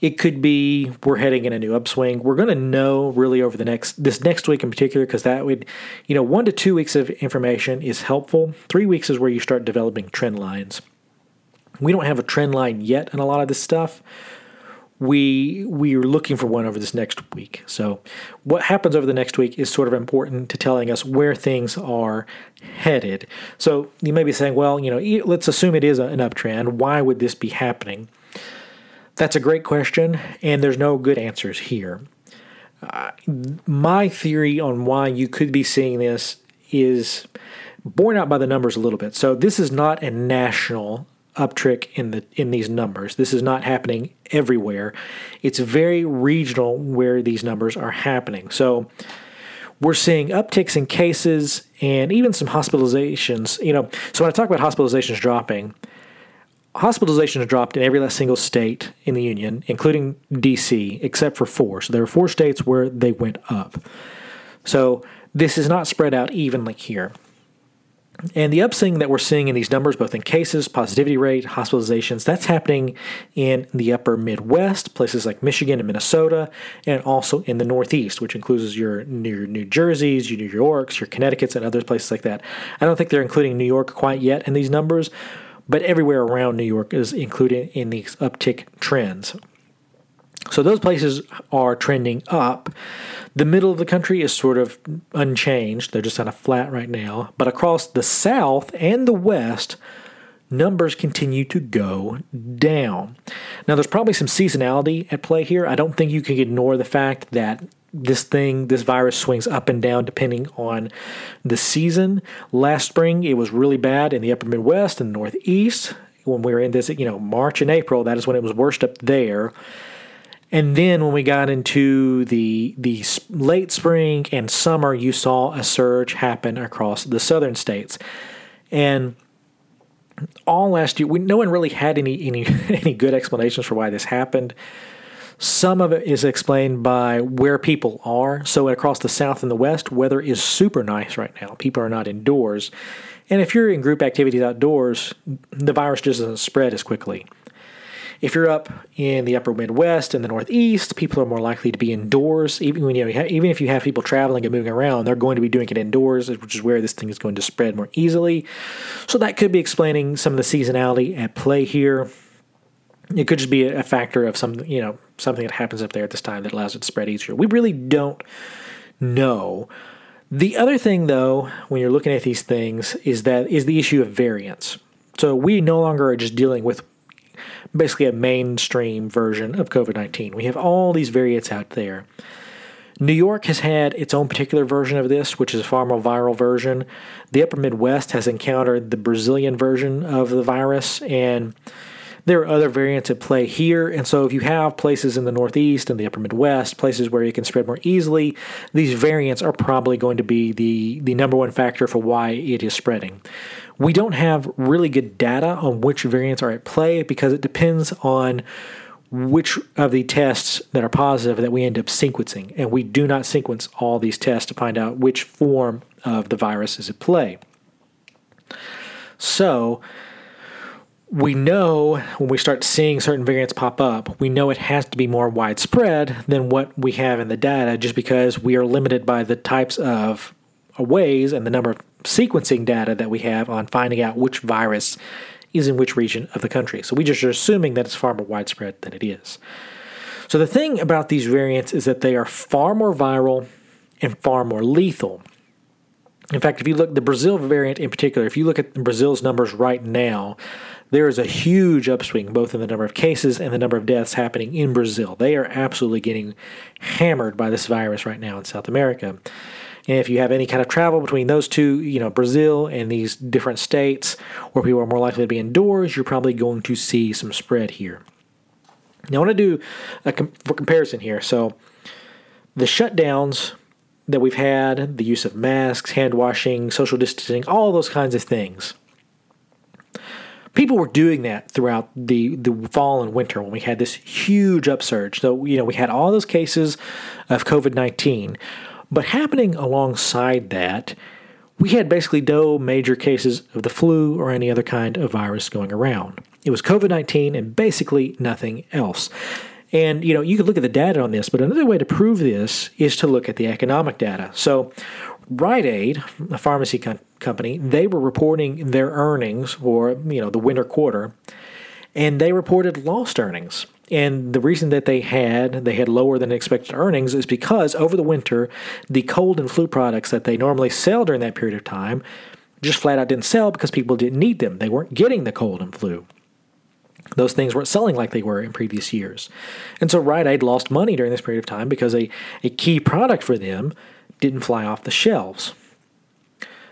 It could be we're heading in a new upswing. We're going to know really over the next this next week in particular because that would, you know, one to two weeks of information is helpful. Three weeks is where you start developing trend lines. We don't have a trend line yet in a lot of this stuff. We we are looking for one over this next week. So what happens over the next week is sort of important to telling us where things are headed. So you may be saying, well, you know, let's assume it is an uptrend. Why would this be happening? That's a great question, and there's no good answers here. Uh, my theory on why you could be seeing this is borne out by the numbers a little bit. So this is not a national uptick in the in these numbers. This is not happening everywhere. It's very regional where these numbers are happening. So we're seeing upticks in cases and even some hospitalizations. You know, so when I talk about hospitalizations dropping, hospitalizations dropped in every last single state in the union, including DC, except for four. So there are four states where they went up. So this is not spread out evenly here. And the upswing that we're seeing in these numbers, both in cases, positivity rate, hospitalizations, that's happening in the upper Midwest, places like Michigan and Minnesota, and also in the Northeast, which includes your, New Jerseys, your New Yorks, your Connecticut's, and other places like that. I don't think they're including New York quite yet in these numbers, but everywhere around New York is included in these uptick trends. So those places are trending up. The middle of the country is sort of unchanged. They're just kind of flat right now. But across the south and the west, numbers continue to go down. Now, there's probably some seasonality at play here. I don't think you can ignore the fact that this thing, this virus swings up and down depending on the season. Last spring, it was really bad in the upper Midwest and Northeast. When we were in this, you know, March and April, that is when it was worst up there. And then when we got into the the late spring and summer, you saw a surge happen across the southern states. And all last year, we, no one really had any any any good explanations for why this happened. Some of it is explained by where people are. So, across the south and the west, weather is super nice right now. People are not indoors. And if you're in group activities outdoors, the virus just doesn't spread as quickly. If you're up in the upper Midwest and the Northeast, people are more likely to be indoors. Even when you know, even if you have people traveling and moving around, they're going to be doing it indoors, which is where this thing is going to spread more easily. So that could be explaining some of the seasonality at play here. It could just be a factor of some, you know, something that happens up there at this time that allows it to spread easier. We really don't know. The other thing, though, when you're looking at these things, is that is the issue of variants. So we no longer are just dealing with basically a mainstream version of COVID 19. We have all these variants out there. New York has had its own particular version of this, which is a far more viral version. The upper Midwest has encountered the Brazilian version of the virus, and there are other variants at play here. And so, if you have places in the Northeast and the upper Midwest, places where it can spread more easily, these variants are probably going to be the, the number one factor for why it is spreading. We don't have really good data on which variants are at play because it depends on which of the tests that are positive that we end up sequencing. And we do not sequence all these tests to find out which form of the virus is at play. So, we know when we start seeing certain variants pop up, we know it has to be more widespread than what we have in the data just because we are limited by the types of ways and the number of sequencing data that we have on finding out which virus is in which region of the country. So we just are assuming that it's far more widespread than it is. So the thing about these variants is that they are far more viral and far more lethal. In fact, if you look the Brazil variant in particular, if you look at Brazil's numbers right now, there is a huge upswing both in the number of cases and the number of deaths happening in Brazil. They are absolutely getting hammered by this virus right now in South America. And if you have any kind of travel between those two, you know, Brazil and these different states where people are more likely to be indoors, you're probably going to see some spread here. Now, I want to do a com- for comparison here. So, the shutdowns that we've had, the use of masks, hand washing, social distancing, all those kinds of things people were doing that throughout the, the fall and winter when we had this huge upsurge. So, you know, we had all those cases of COVID 19, but happening alongside that, we had basically no major cases of the flu or any other kind of virus going around. It was COVID 19 and basically nothing else. And you know, you could look at the data on this, but another way to prove this is to look at the economic data. So, Rite Aid, a pharmacy co- company, they were reporting their earnings for you know the winter quarter, and they reported lost earnings. And the reason that they had they had lower than expected earnings is because over the winter, the cold and flu products that they normally sell during that period of time just flat out didn't sell because people didn't need them. They weren't getting the cold and flu. Those things weren't selling like they were in previous years. And so Rite Aid lost money during this period of time because a, a key product for them didn't fly off the shelves.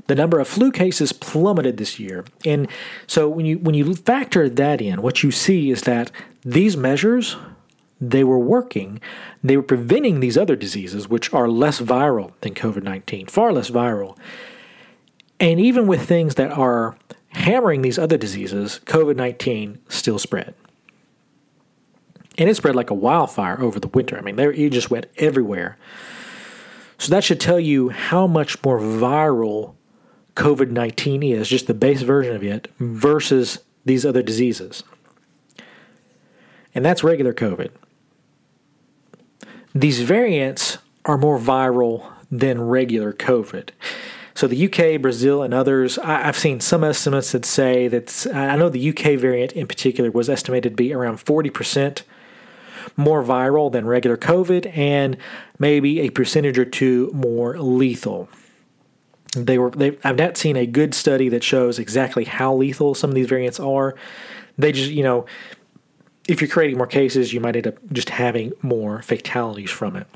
The number of flu cases plummeted this year. And so when you when you factor that in, what you see is that these measures they were working. They were preventing these other diseases which are less viral than COVID-19, far less viral. And even with things that are hammering these other diseases, COVID 19 still spread. And it spread like a wildfire over the winter. I mean, there, it just went everywhere. So that should tell you how much more viral COVID 19 is, just the base version of it, versus these other diseases. And that's regular COVID. These variants are more viral than regular COVID. So the UK, Brazil, and others, I, have seen some estimates that say that I know the UK variant in particular was estimated to be around 40% more viral than regular COVID and maybe a percentage or two more lethal. They were they, I've not seen a good study that shows exactly how lethal some of these variants are. They just, you know, if you're creating more cases, you might end up just having more fatalities from it.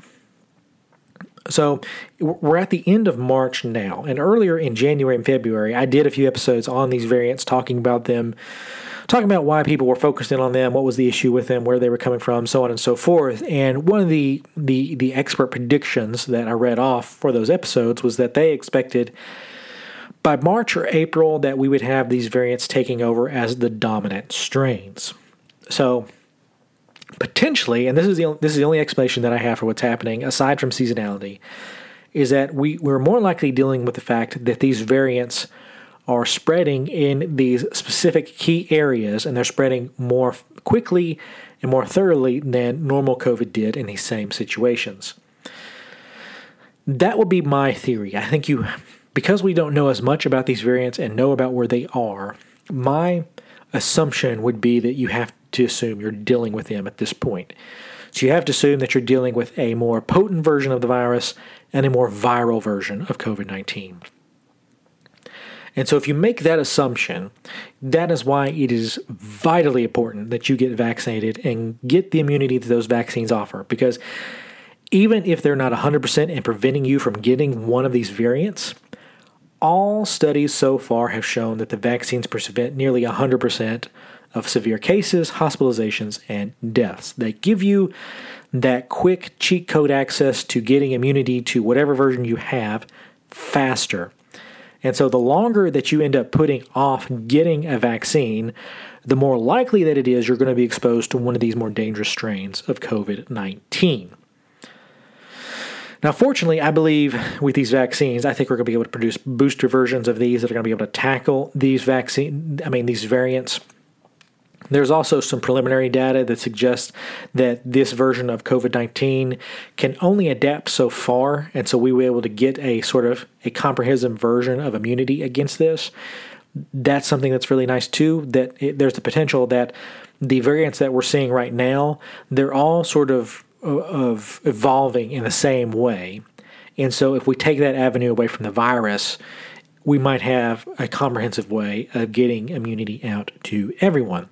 So we're at the end of March now, and earlier in January and February, I did a few episodes on these variants, talking about them, talking about why people were focused in on them, what was the issue with them, where they were coming from, so on and so forth. And one of the the the expert predictions that I read off for those episodes was that they expected by March or April that we would have these variants taking over as the dominant strains. So potentially, and this is the only, this is the only explanation that I have for what's happening aside from seasonality, is that we we're more likely dealing with the fact that these variants are spreading in these specific key areas, and they're spreading more quickly and more thoroughly than normal COVID did in these same situations. That would be my theory. I think you, because we don't know as much about these variants and know about where they are, my assumption would be that you have to assume you're dealing with them at this point. So you have to assume that you're dealing with a more potent version of the virus and a more viral version of COVID 19. And so, if you make that assumption, that is why it is vitally important that you get vaccinated and get the immunity that those vaccines offer. Because even if they're not 100% in preventing you from getting one of these variants, all studies so far have shown that the vaccines prevent nearly 100% of severe cases, hospitalizations, and deaths. They give you that quick cheat code access to getting immunity to whatever version you have faster. And so, the longer that you end up putting off getting a vaccine, the more likely that it is you're going to be exposed to one of these more dangerous strains of COVID 19. Now, fortunately, I believe with these vaccines, I think we're going to be able to produce booster versions of these that are going to be able to tackle these vaccine, I mean, these variants there's also some preliminary data that suggests that this version of COVID 19 can only adapt so far, and so we were able to get a sort of a comprehensive version of immunity against this. That's something that's really nice too. That it, there's the potential that the variants that we're seeing right now, they're all sort of uh, of evolving in the same way. And so if we take that avenue away from the virus, we might have a comprehensive way of getting immunity out to everyone.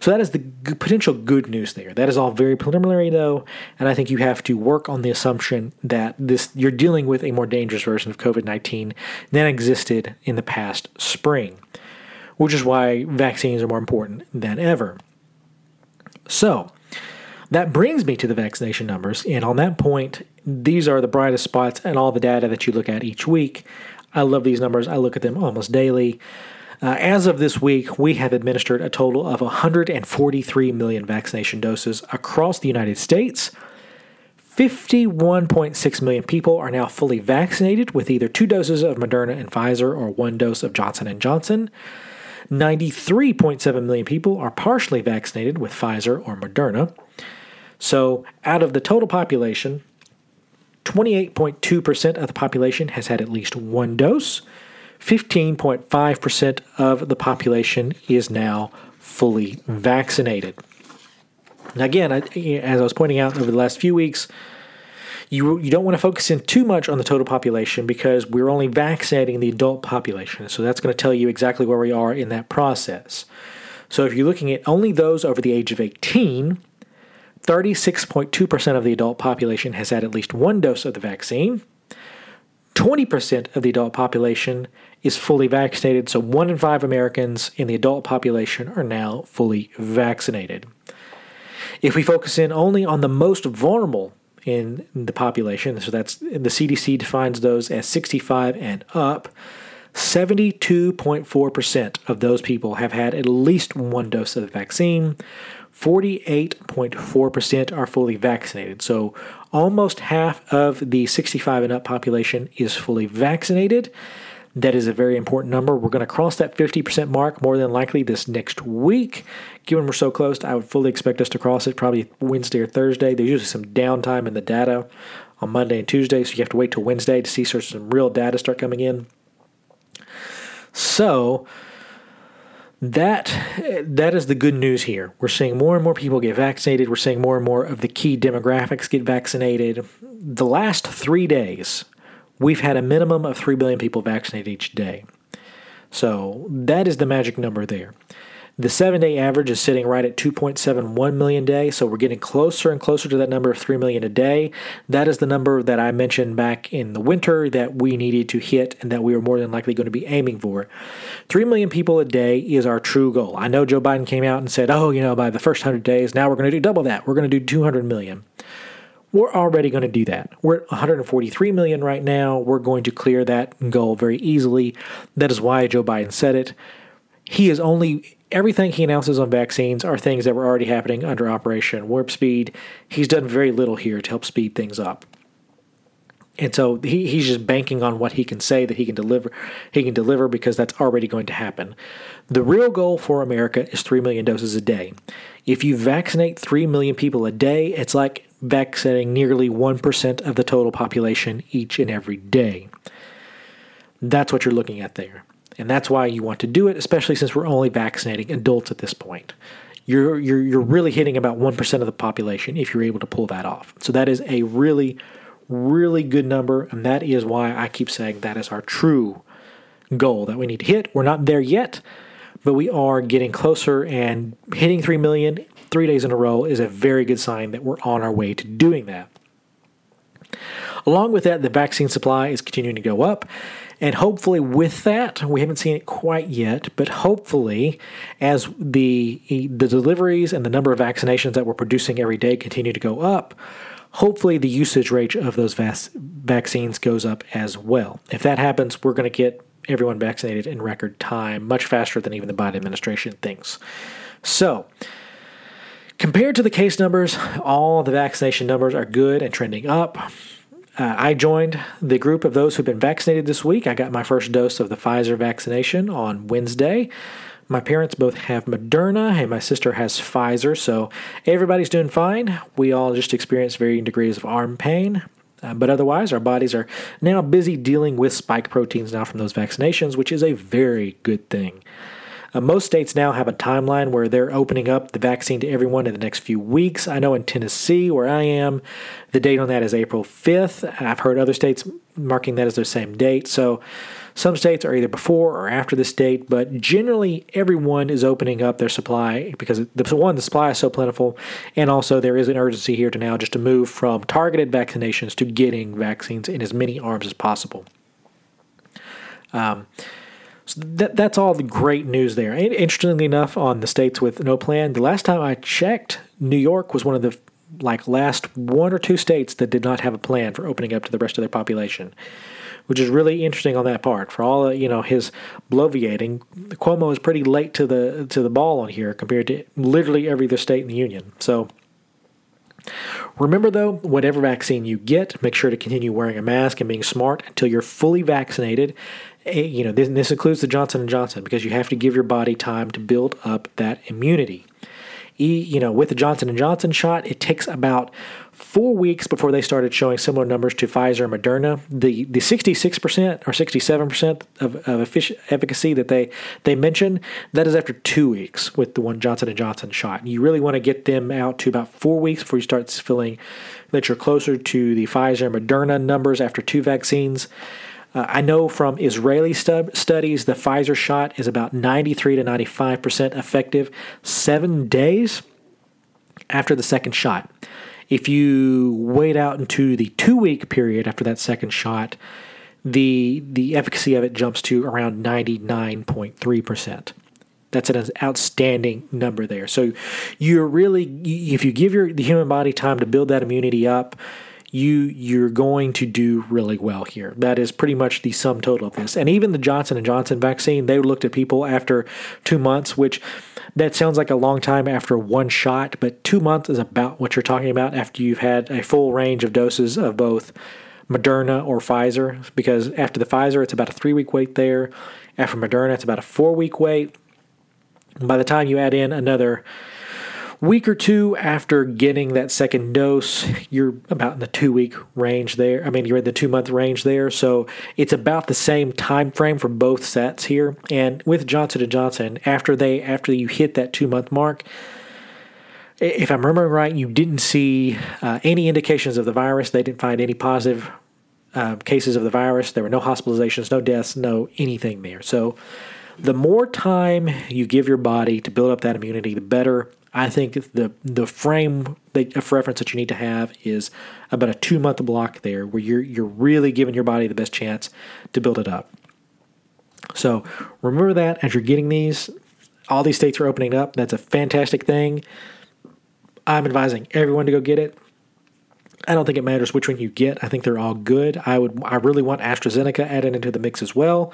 So that is the g- potential good news there. That is all very preliminary though, and I think you have to work on the assumption that this you're dealing with a more dangerous version of COVID-19 than existed in the past spring, which is why vaccines are more important than ever. So, that brings me to the vaccination numbers, and on that point, these are the brightest spots and all the data that you look at each week. I love these numbers. I look at them almost daily. Uh, as of this week, we have administered a total of 143 million vaccination doses across the United States. 51.6 million people are now fully vaccinated with either two doses of Moderna and Pfizer or one dose of Johnson & Johnson. 93.7 million people are partially vaccinated with Pfizer or Moderna. So, out of the total population, 28.2% of the population has had at least one dose. 15.5% of the population is now fully vaccinated. Now, again, as I was pointing out over the last few weeks, you, you don't want to focus in too much on the total population because we're only vaccinating the adult population. So that's going to tell you exactly where we are in that process. So if you're looking at only those over the age of 18, 36.2% of the adult population has had at least one dose of the vaccine. 20% of the adult population is fully vaccinated, so one in five Americans in the adult population are now fully vaccinated. If we focus in only on the most vulnerable in the population, so that's the CDC defines those as 65 and up, 72.4% of those people have had at least one dose of the vaccine. 48.4% are fully vaccinated. So almost half of the 65 and up population is fully vaccinated. That is a very important number. We're going to cross that 50% mark more than likely this next week. Given we're so close, I would fully expect us to cross it probably Wednesday or Thursday. There's usually some downtime in the data on Monday and Tuesday, so you have to wait till Wednesday to see some real data start coming in. So, that that is the good news here. We're seeing more and more people get vaccinated. We're seeing more and more of the key demographics get vaccinated. The last three days, we've had a minimum of three billion people vaccinated each day. So that is the magic number there. The seven day average is sitting right at 2.71 million a day, so we're getting closer and closer to that number of 3 million a day. That is the number that I mentioned back in the winter that we needed to hit and that we were more than likely going to be aiming for. 3 million people a day is our true goal. I know Joe Biden came out and said, oh, you know, by the first 100 days, now we're going to do double that. We're going to do 200 million we're already going to do that. We're at 143 million right now. We're going to clear that goal very easily. That is why Joe Biden said it. He is only everything he announces on vaccines are things that were already happening under Operation Warp Speed. He's done very little here to help speed things up. And so he, he's just banking on what he can say that he can deliver. He can deliver because that's already going to happen. The real goal for America is 3 million doses a day. If you vaccinate 3 million people a day, it's like vaccinating nearly 1% of the total population each and every day. That's what you're looking at there. And that's why you want to do it, especially since we're only vaccinating adults at this point. You're, you're, you're really hitting about 1% of the population if you're able to pull that off. So that is a really, really good number. And that is why I keep saying that is our true goal that we need to hit. We're not there yet, but we are getting closer and hitting 3 million three days in a row is a very good sign that we're on our way to doing that. Along with that, the vaccine supply is continuing to go up. And hopefully, with that, we haven't seen it quite yet, but hopefully, as the, the deliveries and the number of vaccinations that we're producing every day continue to go up, hopefully the usage rate of those vac- vaccines goes up as well. If that happens, we're going to get everyone vaccinated in record time, much faster than even the Biden administration thinks. So, compared to the case numbers, all the vaccination numbers are good and trending up. Uh, I joined the group of those who've been vaccinated this week. I got my first dose of the Pfizer vaccination on Wednesday. My parents both have Moderna, and my sister has Pfizer, so everybody's doing fine. We all just experience varying degrees of arm pain. Uh, but otherwise, our bodies are now busy dealing with spike proteins now from those vaccinations, which is a very good thing. Uh, most states now have a timeline where they're opening up the vaccine to everyone in the next few weeks. I know in Tennessee, where I am, the date on that is April 5th. I've heard other states marking that as their same date. So some states are either before or after this date, but generally everyone is opening up their supply because the one the supply is so plentiful, and also there is an urgency here to now just to move from targeted vaccinations to getting vaccines in as many arms as possible. Um, so that, that's all the great news there. Interestingly enough, on the states with no plan, the last time I checked, New York was one of the like last one or two states that did not have a plan for opening up to the rest of their population, which is really interesting on that part. For all you know, his bloviating, Cuomo is pretty late to the to the ball on here compared to literally every other state in the union. So. Remember though, whatever vaccine you get, make sure to continue wearing a mask and being smart until you're fully vaccinated Eh, you know this, this includes the Johnson and Johnson because you have to give your body time to build up that immunity. you know, with the Johnson and Johnson shot, it takes about four weeks before they started showing similar numbers to Pfizer and Moderna. The the 66% or 67% of, of efficacy that they they mentioned, that is after two weeks with the one Johnson and Johnson shot. You really want to get them out to about four weeks before you start feeling that you're closer to the Pfizer and Moderna numbers after two vaccines. Uh, I know from Israeli stu- studies the Pfizer shot is about 93 to 95% effective seven days after the second shot. If you wait out into the two week period after that second shot, the the efficacy of it jumps to around 99.3%. That's an outstanding number there. So you're really if you give your the human body time to build that immunity up, you you're going to do really well here. That is pretty much the sum total of this. And even the Johnson and Johnson vaccine, they looked at people after 2 months, which that sounds like a long time after one shot, but two months is about what you're talking about after you've had a full range of doses of both Moderna or Pfizer. Because after the Pfizer, it's about a three week wait there. After Moderna, it's about a four week wait. by the time you add in another week or two after getting that second dose, you're about in the two week range there. I mean, you're in the two month range there. So it's about the same time frame for both sets here. And with Johnson and Johnson, after they after you hit that two month mark, if I'm remembering right, you didn't see uh, any indications of the virus. They didn't find any positive uh, cases of the virus. There were no hospitalizations, no deaths, no anything there. So the more time you give your body to build up that immunity, the better. I think the the frame of reference that you need to have is about a two month block there, where you're you're really giving your body the best chance to build it up. So remember that as you're getting these, all these states are opening up. That's a fantastic thing. I'm advising everyone to go get it. I don't think it matters which one you get. I think they're all good. I would I really want AstraZeneca added into the mix as well.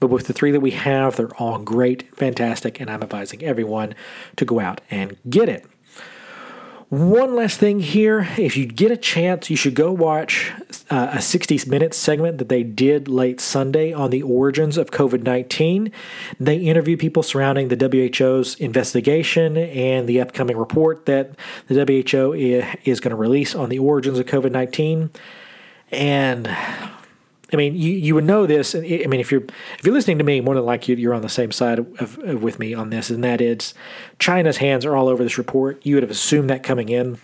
But with the three that we have, they're all great, fantastic, and I'm advising everyone to go out and get it. One last thing here if you get a chance, you should go watch uh, a 60 minute segment that they did late Sunday on the origins of COVID 19. They interview people surrounding the WHO's investigation and the upcoming report that the WHO is going to release on the origins of COVID 19. And I mean, you, you would know this. I mean, if you're if you're listening to me, more than likely you're on the same side of, of, with me on this, and that is China's hands are all over this report. You would have assumed that coming in.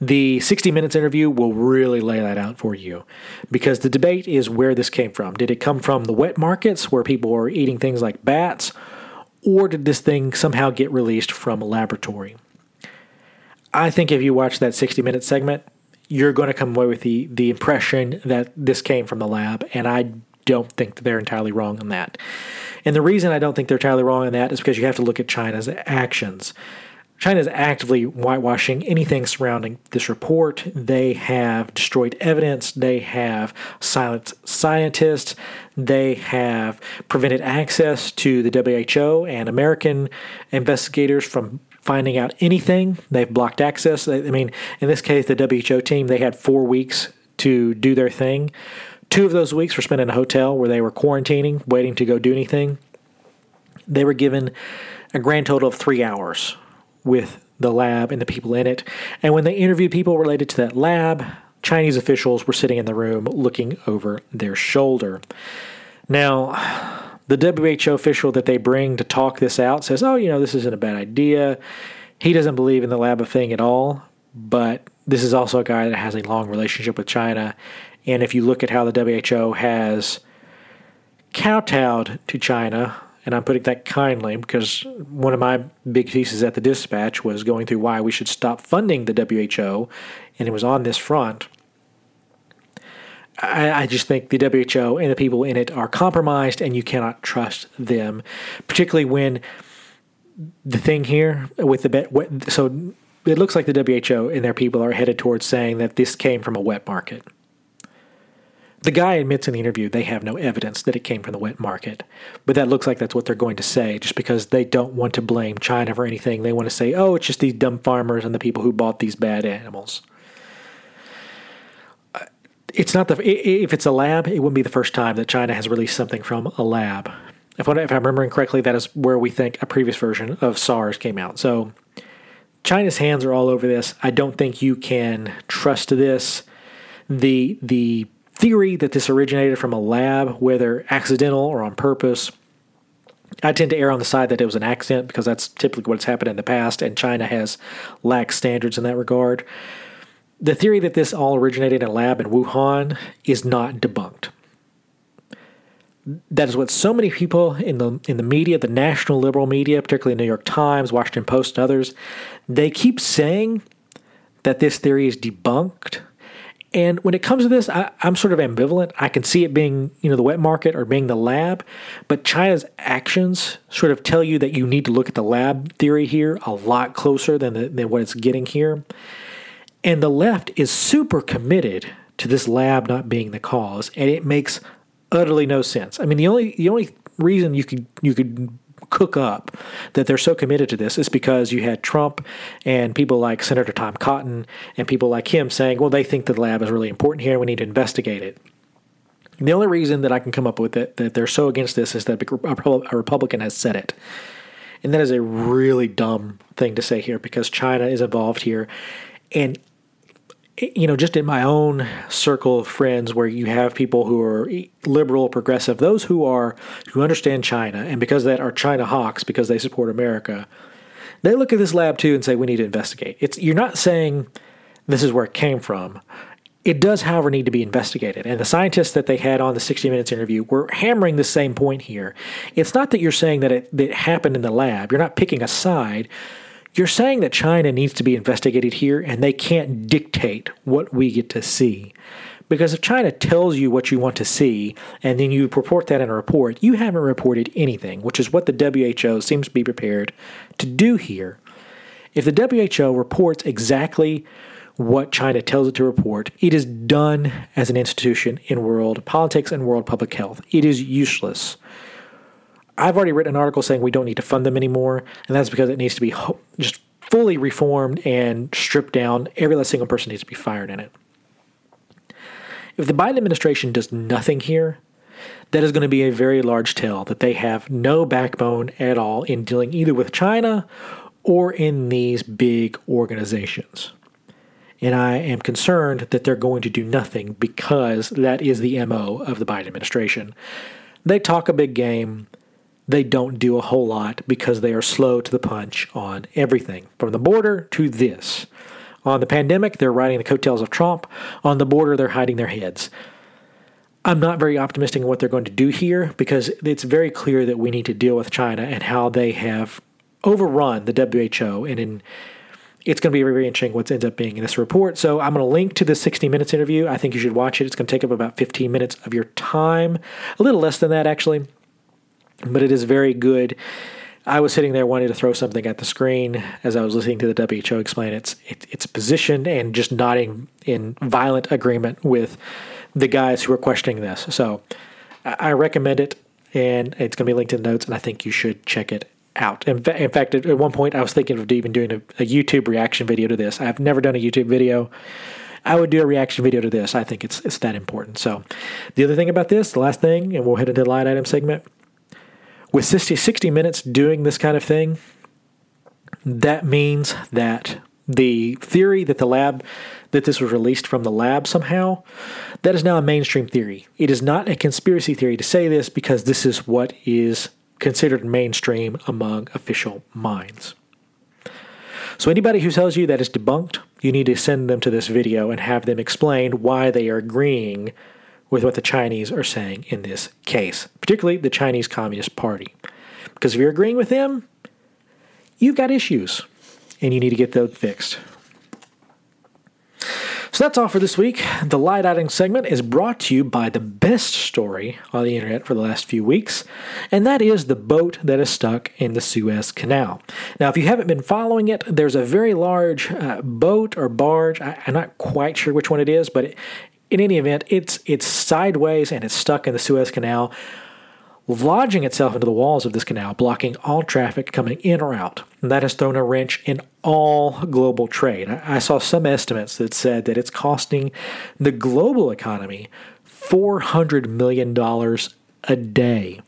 The 60 Minutes interview will really lay that out for you because the debate is where this came from. Did it come from the wet markets where people were eating things like bats, or did this thing somehow get released from a laboratory? I think if you watch that 60 minute segment, you're going to come away with the the impression that this came from the lab, and I don't think that they're entirely wrong on that. And the reason I don't think they're entirely wrong on that is because you have to look at China's actions. China is actively whitewashing anything surrounding this report. They have destroyed evidence. They have silenced scientists. They have prevented access to the WHO and American investigators from finding out anything. They've blocked access. I mean, in this case, the WHO team, they had four weeks to do their thing. Two of those weeks were spent in a hotel where they were quarantining, waiting to go do anything. They were given a grand total of three hours with the lab and the people in it. And when they interviewed people related to that lab, Chinese officials were sitting in the room looking over their shoulder. Now, the WHO official that they bring to talk this out says, oh, you know, this isn't a bad idea. He doesn't believe in the lab of thing at all, but this is also a guy that has a long relationship with China. And if you look at how the WHO has kowtowed to China, and I'm putting that kindly because one of my big pieces at the dispatch was going through why we should stop funding the WHO, and it was on this front. I, I, just think the WHO and the people in it are compromised, and you cannot trust them, particularly when the thing here with the so it looks like the WHO and their people are headed towards saying that this came from a wet market. The guy admits in the interview they have no evidence that it came from the wet market, but that looks like that's what they're going to say just because they don't want to blame China for anything. They want to say, oh, it's just these dumb farmers and the people who bought these bad animals it's not the if it's a lab, it wouldn't be the first time that China has released something from a lab. If, I'm remembering correctly, that is where we think a previous version of SARS came out. So China's hands are all over this. I don't think you can trust this. The the theory that this originated from a lab, whether accidental or on purpose, I tend to err on the side that it was an accident because that's typically what's happened in the past, and China has lax standards in that regard. The theory that this all originated in a lab in Wuhan is not debunked. That is what so many people in the in the media, the national liberal media, particularly New York Times, Washington Post, and others, they keep saying that this theory is debunked and when it comes to this, I, am sort of ambivalent. I can see it being, you know, the wet market or being the lab, but China's actions sort of tell you that you need to look at the lab theory here a lot closer than, the, than what it's getting here. And the left is super committed to this lab not being the cause, and it makes utterly no sense. I mean, the only the only reason you could you could cook up that they're so committed to this is because you had Trump and people like Senator Tom Cotton and people like him saying, well, they think the lab is really important here and we need to investigate it. And the only reason that I can come up with it, that they're so against this is that a Republican has said it. And that is a really dumb thing to say here because China is involved here. And you know, just in my own circle of friends where you have people who are liberal, progressive, those who are who understand China, and because that are China hawks because they support America, they look at this lab too and say we need to investigate. It's you're not saying this is where it came from. It does, however, need to be investigated. And the scientists that they had on the 60 Minutes interview were hammering the same point here. It's not that you're saying that it, that it happened in the lab. You're not picking a side you're saying that China needs to be investigated here and they can't dictate what we get to see. Because if China tells you what you want to see and then you report that in a report, you haven't reported anything, which is what the WHO seems to be prepared to do here. If the WHO reports exactly what China tells it to report, it is done as an institution in world politics and world public health. It is useless. I've already written an article saying we don't need to fund them anymore, and that's because it needs to be ho- just fully reformed and stripped down. Every last single person needs to be fired in it. If the Biden administration does nothing here, that is going to be a very large tell that they have no backbone at all in dealing either with China or in these big organizations. And I am concerned that they're going to do nothing because that is the MO of the Biden administration. They talk a big game, they don't do a whole lot because they are slow to the punch on everything, from the border to this. On the pandemic, they're riding the coattails of Trump. On the border, they're hiding their heads. I'm not very optimistic in what they're going to do here because it's very clear that we need to deal with China and how they have overrun the WHO. And in, it's going to be very, interesting what ends up being in this report. So I'm going to link to the 60 Minutes interview. I think you should watch it. It's going to take up about 15 minutes of your time, a little less than that, actually but it is very good. I was sitting there wanting to throw something at the screen as I was listening to the WHO explain its it, its position and just nodding in violent agreement with the guys who are questioning this. So I recommend it, and it's going to be linked in the notes, and I think you should check it out. In, fa- in fact, at, at, one point, I was thinking of even doing a, a YouTube reaction video to this. I've never done a YouTube video. I would do a reaction video to this. I think it's it's that important. So, the other thing about this, the last thing, and we'll head into the line item segment with 60, 60 minutes doing this kind of thing, that means that the theory that the lab that this was released from the lab somehow that is now a mainstream theory. It is not a conspiracy theory to say this because this is what is considered mainstream among official minds. So anybody who tells you that is debunked you need to send them to this video and have them explain why they are agreeing with what the Chinese are saying in this case, particularly the Chinese Communist Party. Because if you're agreeing with them, you've got issues and you need to get those fixed. So that's all for this week. The light item segment is brought to you by the best story on the internet for the last few weeks, and that is the boat that is stuck in the Suez Canal. Now, if you haven't been following it, there's a very large uh, boat or barge. I, am not quite sure which one it is, but it, in any event, it's it's sideways and it's stuck in the Suez Canal, lodging itself into the walls of this canal, blocking all traffic coming in or out. And that has thrown a wrench in all global trade. I saw some estimates that said that it's costing the global economy $400 million a day.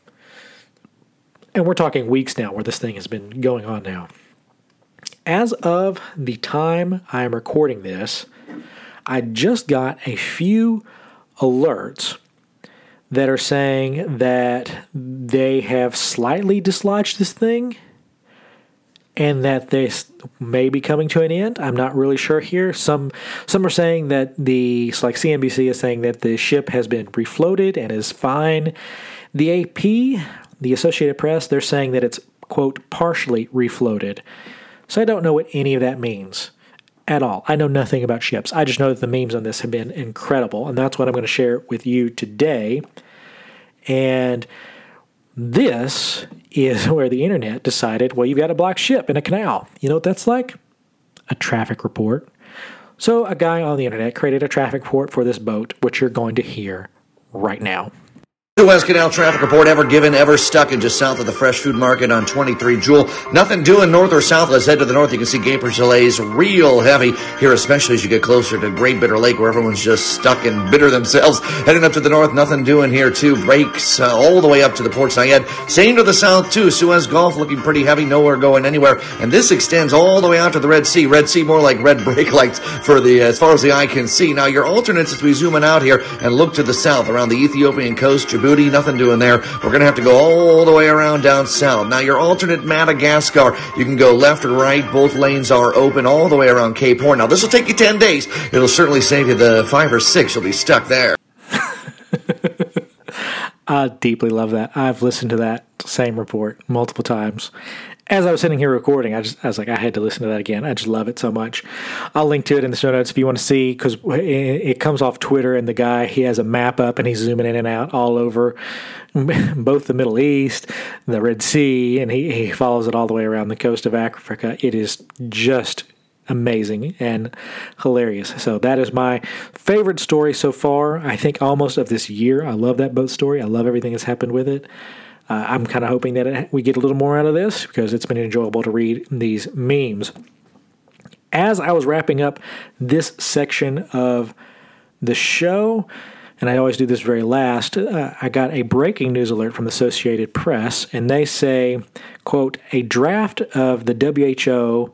and we're talking weeks now where this thing has been going on now. As of the time I am recording this, I just got a few alerts that are saying that they have slightly dislodged this thing and that this may be coming to an end. I'm not really sure here. Some some are saying that the like CNBC is saying that the ship has been refloated and is fine. The AP, the Associated Press, they're saying that it's quote partially refloated. So I don't know what any of that means at all. I know nothing about ships. I just know that the memes on this have been incredible, and that's what I'm going to share with you today. And this is where the internet decided, well, you've got a black ship in a canal. You know what that's like? A traffic report. So a guy on the internet created a traffic report for this boat, which you're going to hear right now. Suez Canal traffic report ever given, ever stuck in just south of the fresh food market on 23 Jewel. Nothing doing north or south. Let's head to the north. You can see Gaper delays real heavy here, especially as you get closer to Great Bitter Lake, where everyone's just stuck and bitter themselves. Heading up to the north, nothing doing here too. Breaks uh, all the way up to the Port Said. Same to the south too. Suez Gulf looking pretty heavy, nowhere going anywhere. And this extends all the way out to the Red Sea. Red Sea more like red brake lights for the as far as the eye can see. Now your alternates as we zoom in out here and look to the south around the Ethiopian coast, Djibouti nothing doing there. We're going to have to go all the way around down south. Now, your alternate Madagascar, you can go left or right. Both lanes are open all the way around Cape Horn. Now, this will take you 10 days. It'll certainly save you the five or six you'll be stuck there. I deeply love that. I've listened to that same report multiple times as I was sitting here recording, I just I was like, I had to listen to that again. I just love it so much. I'll link to it in the show notes if you want to see because it comes off Twitter and the guy he has a map up and he's zooming in and out all over both the Middle East, the Red Sea, and he, he follows it all the way around the coast of Africa. It is just amazing and hilarious. So that is my favorite story so far. I think almost of this year. I love that boat story. I love everything that's happened with it. Uh, I'm kind of hoping that it, we get a little more out of this because it's been enjoyable to read these memes. As I was wrapping up this section of the show, and I always do this very last, uh, I got a breaking news alert from Associated Press, and they say, quote, a draft of the WHO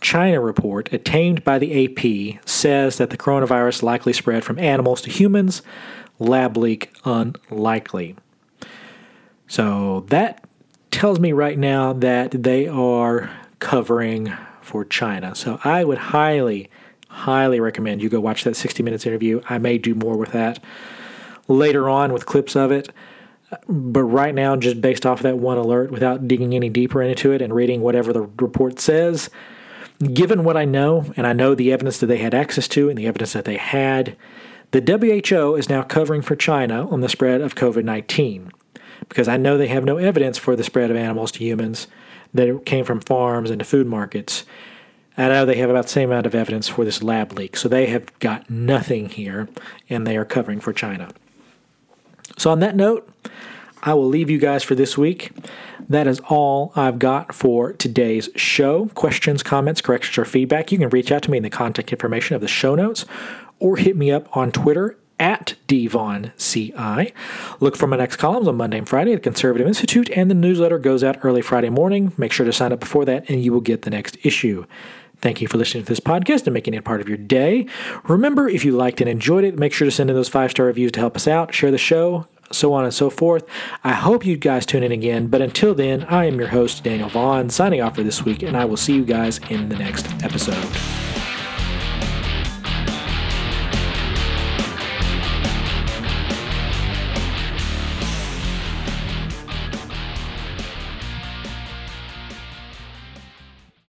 China report attained by the AP says that the coronavirus likely spread from animals to humans, lab leak unlikely. So that tells me right now that they are covering for China. So I would highly, highly recommend you go watch that 60 Minutes interview. I may do more with that later on with clips of it. But right now, just based off that one alert, without digging any deeper into it and reading whatever the report says, given what I know, and I know the evidence that they had access to and the evidence that they had, the WHO is now covering for China on the spread of COVID 19 because I know they have no evidence for the spread of animals to humans that came from farms and to food markets. I know they have about the same amount of evidence for this lab leak, so they have got nothing here, and they are covering for China. So, on that note, I will leave you guys for this week. That is all I've got for today's show. Questions, comments, corrections, or feedback, you can reach out to me in the contact information of the show notes or hit me up on Twitter at DVaughanCI. Look for my next columns on Monday and Friday at the Conservative Institute, and the newsletter goes out early Friday morning. Make sure to sign up before that, and you will get the next issue. Thank you for listening to this podcast and making it part of your day. Remember, if you liked and enjoyed it, make sure to send in those five star reviews to help us out, share the show, so on and so forth. I hope you guys tune in again, but until then, I am your host, Daniel Vaughan, signing off for this week, and I will see you guys in the next episode.